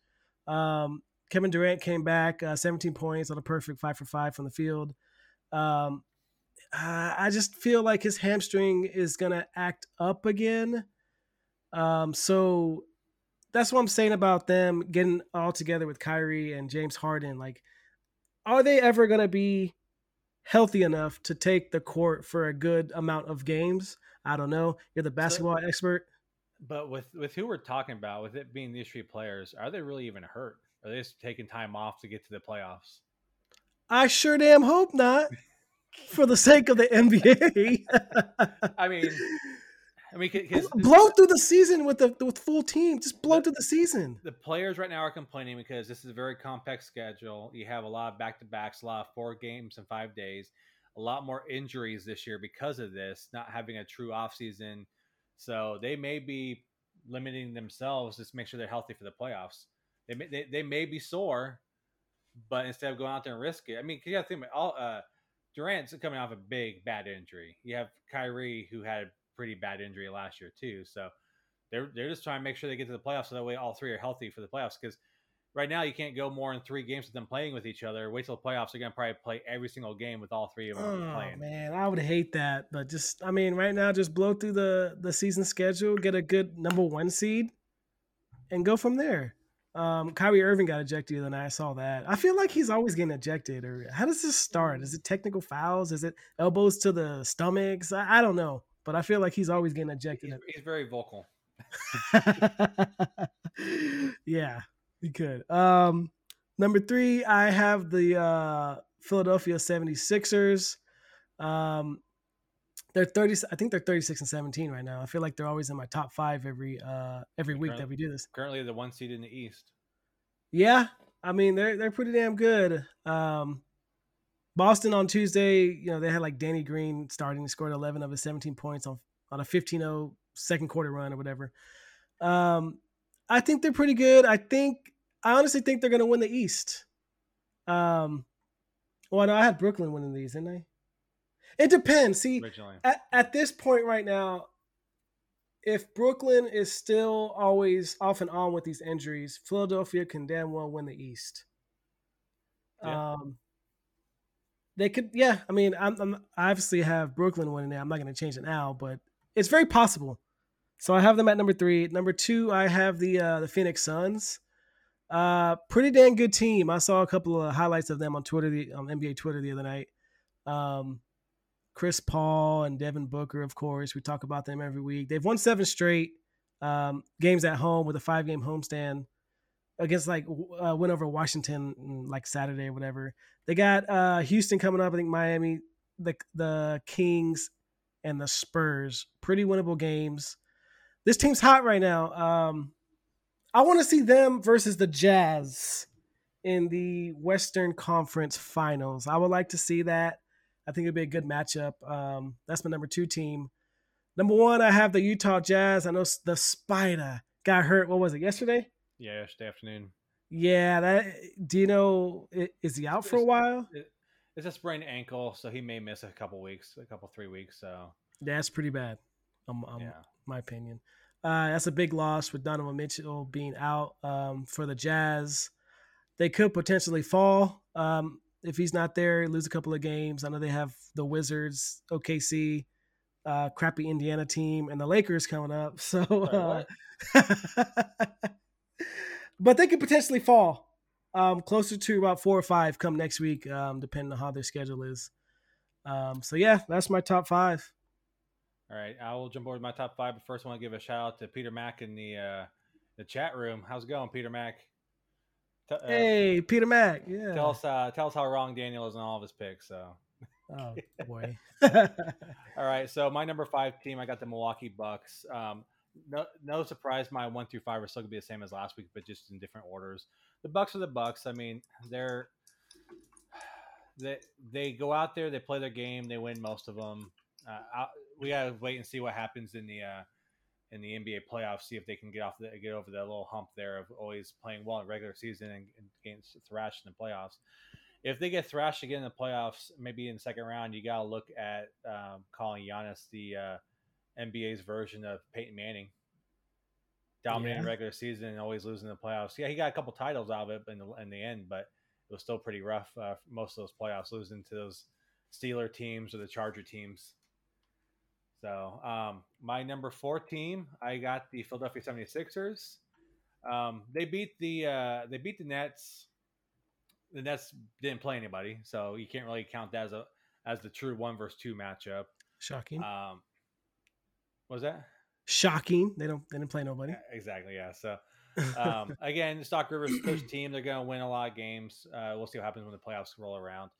Um, Kevin Durant came back, uh, 17 points on a perfect five for five from the field. Um, I just feel like his hamstring is going to act up again. Um, so that's what I'm saying about them getting all together with Kyrie and James Harden. Like, are they ever going to be healthy enough to take the court for a good amount of games? I don't know. You're the basketball so, expert. But with with who we're talking about, with it being these three players, are they really even hurt? Are they just taking time off to get to the playoffs? I sure damn hope not. for the sake of the NBA. <laughs> I mean, I mean, <laughs> blow through the season with the with full team. Just blow the, through the season. The players right now are complaining because this is a very complex schedule. You have a lot of back to backs, a lot of four games in five days a lot more injuries this year because of this, not having a true offseason. So they may be limiting themselves just make sure they're healthy for the playoffs. They may, they, they may be sore, but instead of going out there and risk it, I mean, you got to think about all uh, Durant's coming off a big bad injury. You have Kyrie who had a pretty bad injury last year too. So they're they're just trying to make sure they get to the playoffs so that way all three are healthy for the playoffs because right now you can't go more than three games with them playing with each other. Wait till the playoffs, they're gonna probably play every single game with all three of them oh, playing. Man, I would hate that, but just I mean, right now, just blow through the the season schedule, get a good number one seed, and go from there. Um, Kyrie Irving got ejected the other night. I saw that. I feel like he's always getting ejected. Or how does this start? Is it technical fouls? Is it elbows to the stomachs? I, I don't know, but I feel like he's always getting ejected. He's, he's very vocal. <laughs> yeah, he could. Um, Number three, I have the uh, Philadelphia 76ers. Um, they're 30 I think they're 36 and 17 right now. I feel like they're always in my top 5 every uh every week that we do this. Currently the one seed in the East. Yeah. I mean, they're they're pretty damn good. Um Boston on Tuesday, you know, they had like Danny Green starting, scored 11 of his 17 points on on a 15-0 second quarter run or whatever. Um I think they're pretty good. I think I honestly think they're going to win the East. Um, well, no, I had Brooklyn winning these, didn't I? It depends. See, at, at this point right now, if Brooklyn is still always off and on with these injuries, Philadelphia can damn well win the East. Yeah. Um, they could, yeah. I mean, I'm, I'm I obviously have Brooklyn winning it. I'm not going to change it now, but it's very possible. So I have them at number three. Number two, I have the uh, the Phoenix Suns. Uh, pretty dang good team. I saw a couple of highlights of them on Twitter, the, on NBA Twitter the other night. Um, Chris Paul and Devin Booker, of course. We talk about them every week. They've won seven straight um, games at home with a five game homestand against like uh, went over Washington mm, like Saturday or whatever. They got uh, Houston coming up. I think Miami, the the Kings, and the Spurs. Pretty winnable games. This team's hot right now. Um, I want to see them versus the Jazz in the Western Conference Finals. I would like to see that. I think it'd be a good matchup. Um, that's my number two team. Number one, I have the Utah Jazz. I know the Spider got hurt. What was it yesterday? Yeah, yesterday afternoon. Yeah, that. Do you know? Is he out for a while? It's a sprained ankle, so he may miss a couple weeks, a couple three weeks. So that's pretty bad. Um, um yeah. My opinion. Uh, that's a big loss with Donovan Mitchell being out um, for the Jazz. They could potentially fall um, if he's not there. Lose a couple of games. I know they have the Wizards, OKC, uh, crappy Indiana team, and the Lakers coming up. <laughs> So, uh, <laughs> but they could potentially fall um, closer to about four or five come next week, um, depending on how their schedule is. Um, so yeah, that's my top five. All right, I will jump over to my top five. But first, I want to give a shout out to Peter Mack in the uh, the chat room. How's it going, Peter Mack? uh, hey, Peter Mack. Yeah. Tell us, uh, tell us how wrong Daniel is on all of his picks. So. <laughs> Oh boy. <laughs> all right, so my number five team, I got the Milwaukee Bucks. Um, no, no surprise, my one through five are still gonna be the same as last week, but just in different orders. The Bucks are the Bucks. I mean, they're <sighs> they they go out there, they play their game, they win most of them. Uh, we gotta wait and see what happens in the uh, in the NBA playoffs. See if they can get off the, get over that little hump there of always playing well in regular season and, and getting thrashed in the playoffs. If they get thrashed again in the playoffs, maybe in the second round, you gotta look at um, calling Giannis the uh, NBA's version of Peyton Manning, dominating yeah. regular season and always losing the playoffs. Yeah, he got a couple titles out of it in the in the end, but it was still pretty rough. Uh, most of those playoffs, losing to those Steeler teams or the Charger teams. So, um, my number four team, I got the Philadelphia 76ers. Um, they beat the uh, they beat the Nets. The Nets didn't play anybody, so you can't really count that as a as the true one versus two matchup. Shocking. Um, was that? Shocking. They don't they didn't play nobody. Yeah, exactly. Yeah. So um, <laughs> again, Doc Rivers coach team. They're going to win a lot of games. Uh, we'll see what happens when the playoffs roll around.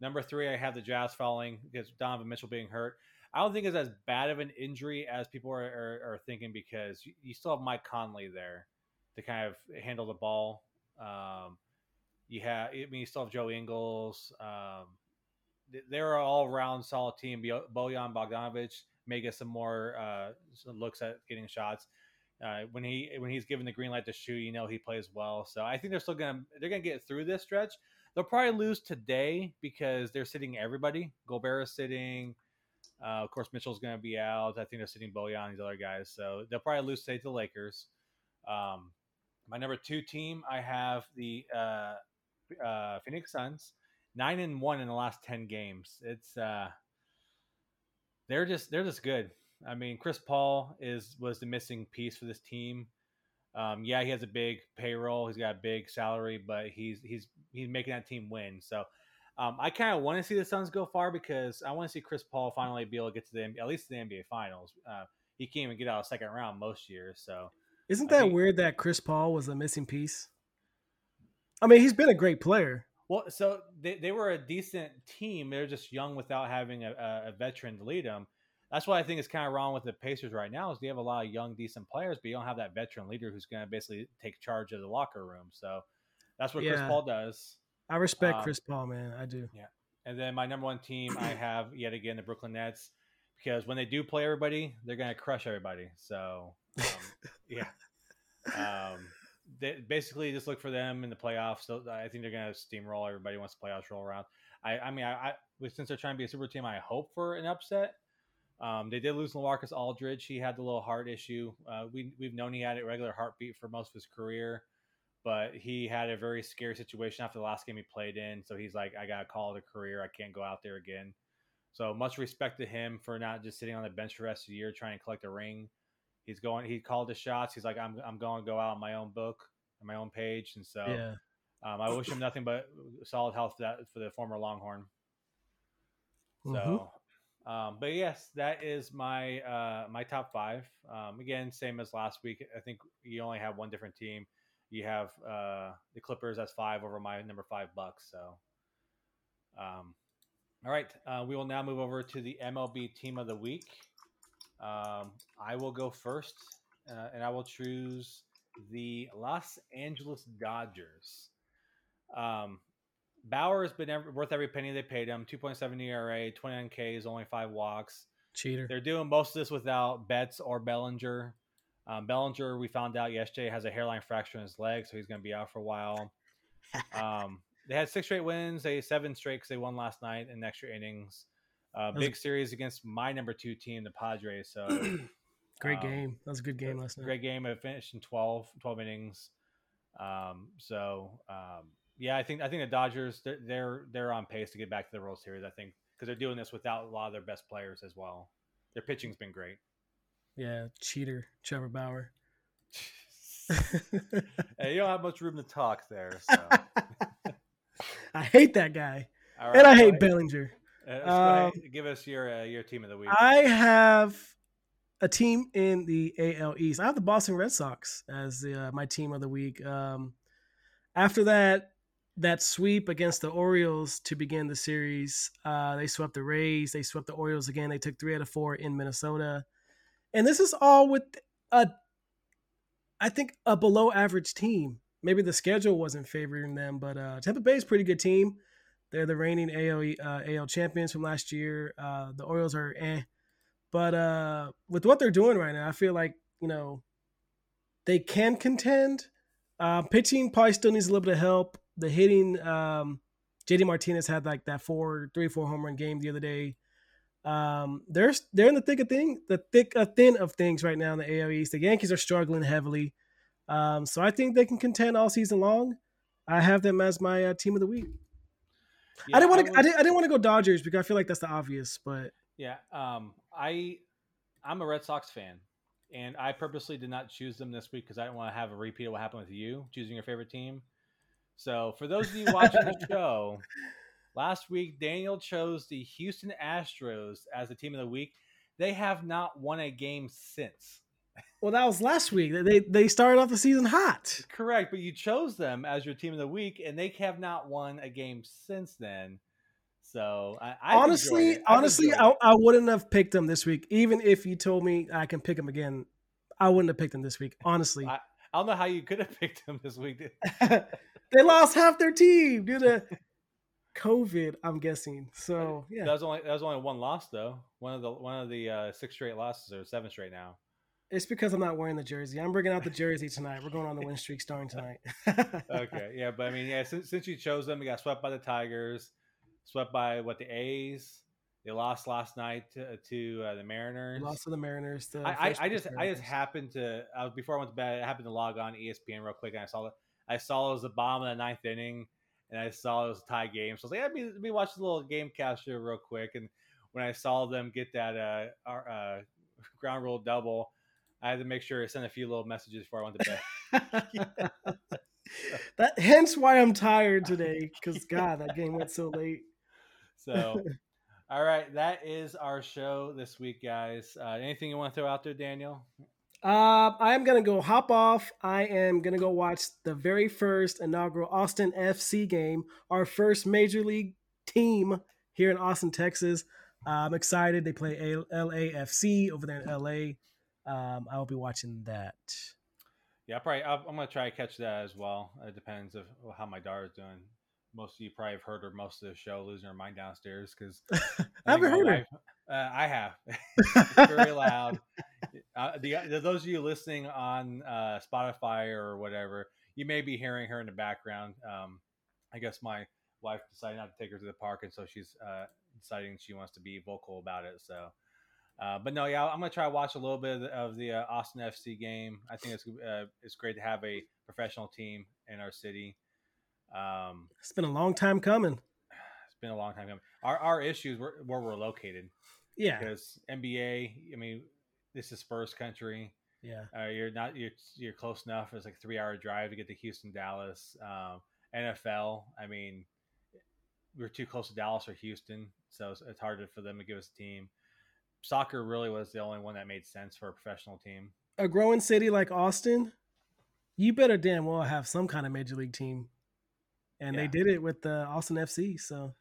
Number three, I have the Jazz falling because Donovan Mitchell being hurt. I don't think it's as bad of an injury as people are, are, are thinking because you, still have Mike Conley there to kind of handle the ball. Um, you have, I mean, you still have Joe Ingles. Um, they're all around solid team. Bojan Bogdanovic may get some more uh, looks at getting shots. Uh, when he when he's given the green light to shoot, you know he plays well. So I think they're still gonna they're gonna get through this stretch. They'll probably lose today because they're sitting everybody. Gobert is sitting. Uh, of course, Mitchell's going to be out. I think they're sitting Bojan and these other guys. So they'll probably lose today to the Lakers. Um, my number two team, I have the uh, uh, Phoenix Suns, nine and one in the last ten games. It's uh, they're just they're just good. I mean, Chris Paul is was the missing piece for this team. Um, yeah, he has a big payroll. He's got a big salary, but he's he's he's making that team win. So um, I kind of want to see the Suns go far because I want to see Chris Paul finally be able to get to the at least the NBA Finals. Uh, he can't even get out of second round most years. So isn't that think, weird that Chris Paul was a missing piece? I mean, he's been a great player. Well, so they, they were a decent team. They're just young without having a, a veteran to lead them. That's what I think is kind of wrong with the Pacers right now is they have a lot of young, decent players, but you don't have that veteran leader who's going to basically take charge of the locker room. So that's what yeah. Chris Paul does. I respect um, Chris Paul, man. I do. Yeah. And then my number one team, I have yet again the Brooklyn Nets because when they do play everybody, they're going to crush everybody. So, um, <laughs> yeah. Um, they basically just look for them in the playoffs. So I think they're going to steamroll everybody once the playoffs roll around. I, I mean, I, I, since they're trying to be a super team, I hope for an upset. Um, they did lose LaMarcus Aldridge. He had the little heart issue. Uh, we, we've known he had a regular heartbeat for most of his career but he had a very scary situation after the last game he played in. So he's like, I got to call it a career. I can't go out there again. So much respect to him for not just sitting on the bench for the rest of the year trying to collect a ring. He's going. He called the shots. He's like, I'm I'm going to go out on my own book, on my own page, and so yeah. um, I wish him nothing but solid health for that for the former Longhorn. So, mm-hmm. um, but yes, that is my uh, my top five. Um, again, same as last week. I think you only have one different team you have uh, the Clippers as five over my number five Bucks. So, um, all right, uh, we will now move over to the MLB Team of the Week. Um, I will go first, uh, and I will choose the Los Angeles Dodgers. Um, Bauer has been every, worth every penny they paid him. 2.7 ERA, 29 Ks, only five walks. Cheater. They're doing most of this without Betts or Bellinger. Um, Bellinger, we found out yesterday, has a hairline fracture in his leg, so he's going to be out for a while. <laughs> Um, they had six straight wins. They seven straight because they won last night in extra innings. Uh, big series against my number two team, the Padres. So <clears throat> great um, game. That was a good game last night. Great game. It finished in 12, 12 innings. Um, so um, yeah, I think I think the Dodgers they're, they're they're on pace to get back to the World Series. I think because they're doing this without a lot of their best players as well. Their pitching's been great. Yeah, cheater, Trevor Bauer. <laughs> hey, you don't have much room to talk there. So. <laughs> I hate that guy, right, and I hate Bellinger. Uh, um, give us your uh, your team of the week. I have a team in the AL East. I have the Boston Red Sox as the, uh, my team of the week. Um, after that, that sweep against the Orioles to begin the series, uh, they swept the Rays. They swept the Orioles again. They took three out of four in Minnesota, and this is all with a, I think, a below average team. Maybe the schedule wasn't favoring them, but uh, Tampa Bay is a pretty good team. They're the reigning AL, uh, AL champions from last year. Uh, the Orioles are eh. But uh, with what they're doing right now, I feel like, you know, they can contend. Uh, pitching probably still needs a little bit of help. The hitting, um, JD Martinez had like that four, three, four home run game the other day. Um, they're they're in the thick of thing, the thick of thin of things right now in the AL East. The Yankees are struggling heavily, um, so I think they can contend all season long. I have them as my uh, team of the week. Yeah, I didn't want to. I, I, didn't. I didn't want to go Dodgers because I feel like that's the obvious. But yeah, um, I I'm a Red Sox fan, and I purposely did not choose them this week because I didn't want to have a repeat of what happened with you choosing your favorite team. So for those of you watching the <laughs> show, last week Daniel chose the Houston Astros as the team of the week. They have not won a game since. Well, that was last week. They they started off the season hot. Correct, but you chose them as your team of the week, and they have not won a game since then. So I, I honestly, honestly, I, I, wouldn't have picked them this week, even if you told me I can pick them again. I wouldn't have picked them this week, honestly. I, I don't know how you could have <laughs> picked them this week. <laughs> they lost half their team due to COVID. I'm guessing. So yeah, that was only that was only one loss though. One of the one of the uh, six straight losses or seven straight now. It's because I'm not wearing the jersey. I'm bringing out the jersey tonight. We're going on the win streak starting tonight. <laughs> okay, yeah, but I mean, yeah, since, since you chose them, you got swept by the Tigers, swept by what the A's. They lost last night to, to uh, the Mariners. Lost to the Mariners. I, I, I just Mariners. I just happened to uh, before I went to bed. I happened to log on ESPN real quick, and I saw that I saw it was the bottom of the ninth inning, and I saw it was a tie game. So I was like, yeah, let me, let me watch the little game capture real quick. And when I saw them get that uh, uh, <laughs> ground rule double, I had to make sure I sent a few little messages before I went to bed. <laughs> that hence why I'm tired today because God, that game went so late. <laughs> So, all right, that is our show this week, guys. Uh, anything you want to throw out there, Daniel? Uh, I am gonna go hop off. I am gonna go watch the very first inaugural Austin FC game, our first major league team here in Austin, Texas. Uh, I'm excited. They play LAFC over there in LA. Um, I will be watching that. Yeah, probably. i am gonna try to catch that as well. It depends of how my daughter is doing. Most of you probably have heard her most of the show, losing her mind downstairs because <laughs> I haven't heard wife, her. Uh, I have. <laughs> very loud. <laughs> Uh, the, those of you listening on uh, Spotify or whatever, you may be hearing her in the background. Um, I guess my wife decided not to take her to the park, and so she's uh, deciding she wants to be vocal about it. So uh, but no, yeah, I'm gonna try to watch a little bit of the, of the uh, Austin FC game. I think it's uh, it's great to have a professional team in our city. Um, it's been a long time coming. <sighs> It's been a long time coming. Our our issues were where we're located. Yeah, because NBA. I mean, this is Spurs country. Yeah, uh, you're not you're you're close enough. It's like a three hour drive to get to Houston, Dallas. Um, NFL. I mean, we're too close to Dallas or Houston, so it's, it's harder for them to give us a team soccer really was the only one that made sense for a professional team. A growing city like Austin, you better damn well have some kind of major league team, and Yeah. they did it with the Austin FC. So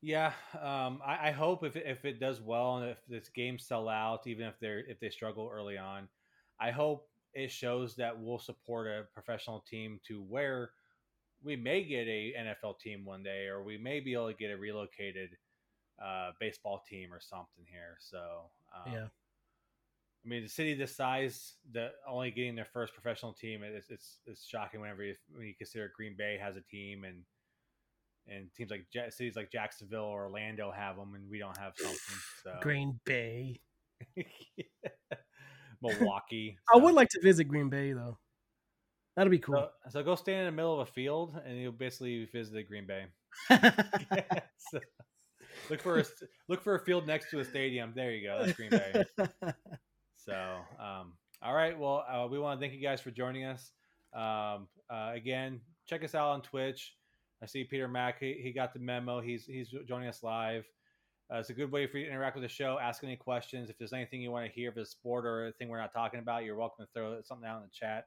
Yeah, um, I, I hope if it, if it does well and if this game sell out, even if they're if they struggle early on, I hope it shows that we'll support a professional team to where we may get a NFL team one day, or we may be able to get a relocated uh, baseball team or something here. So um, yeah, I mean, the city this size, the only getting their first professional team, it's it's, it's shocking whenever you, when you consider Green Bay has a team and and teams like cities like Jacksonville or Orlando have them, and we don't have something. <sighs> So Green Bay. <laughs> Milwaukee. I would like to visit Green Bay though. That'd be cool. So, so go stand in the middle of a field, and you'll basically visit Green Bay. <laughs> <laughs> So, look for a look for a field next to a stadium. There you go. That's Green Bay. So, um, all right. Well, uh, we want to thank you guys for joining us. Um, uh, again, check us out on Twitch. I see Peter Mack. He, he got the memo. He's he's joining us live. Uh, it's a good way for you to interact with the show. Ask any questions. If there's anything you want to hear, if it's sport or a thing we're not talking about, you're welcome to throw something out in the chat.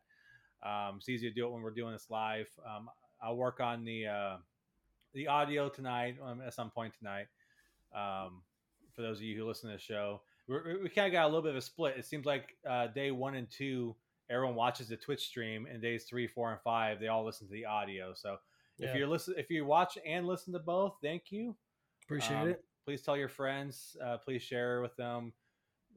Um, it's easy to do it when we're doing this live. Um, I'll work on the uh, the audio tonight um, at some point tonight. Um, for those of you who listen to the show, we're, we kind of got a little bit of a split. It seems like uh, day one and two, everyone watches the Twitch stream, and days three, four, and five, they all listen to the audio. So if you're listen, if you watch and listen to both, thank you. Appreciate Um, it. Please tell your friends. Uh, please share with them.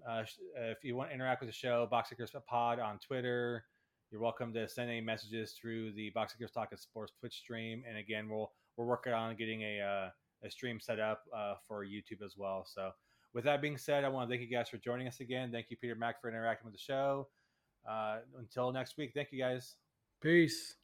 Uh, uh, if you want to interact with the show, Boxingers Pod on Twitter. You're welcome to send any messages through the Boxingers Talking Sports Twitch stream. And again, we'll we're working on getting a uh, a stream set up uh, for YouTube as well. So with that being said, I want to thank you guys for joining us again. Thank you, Peter Mack, for interacting with the show. Uh, until next week, thank you guys. Peace.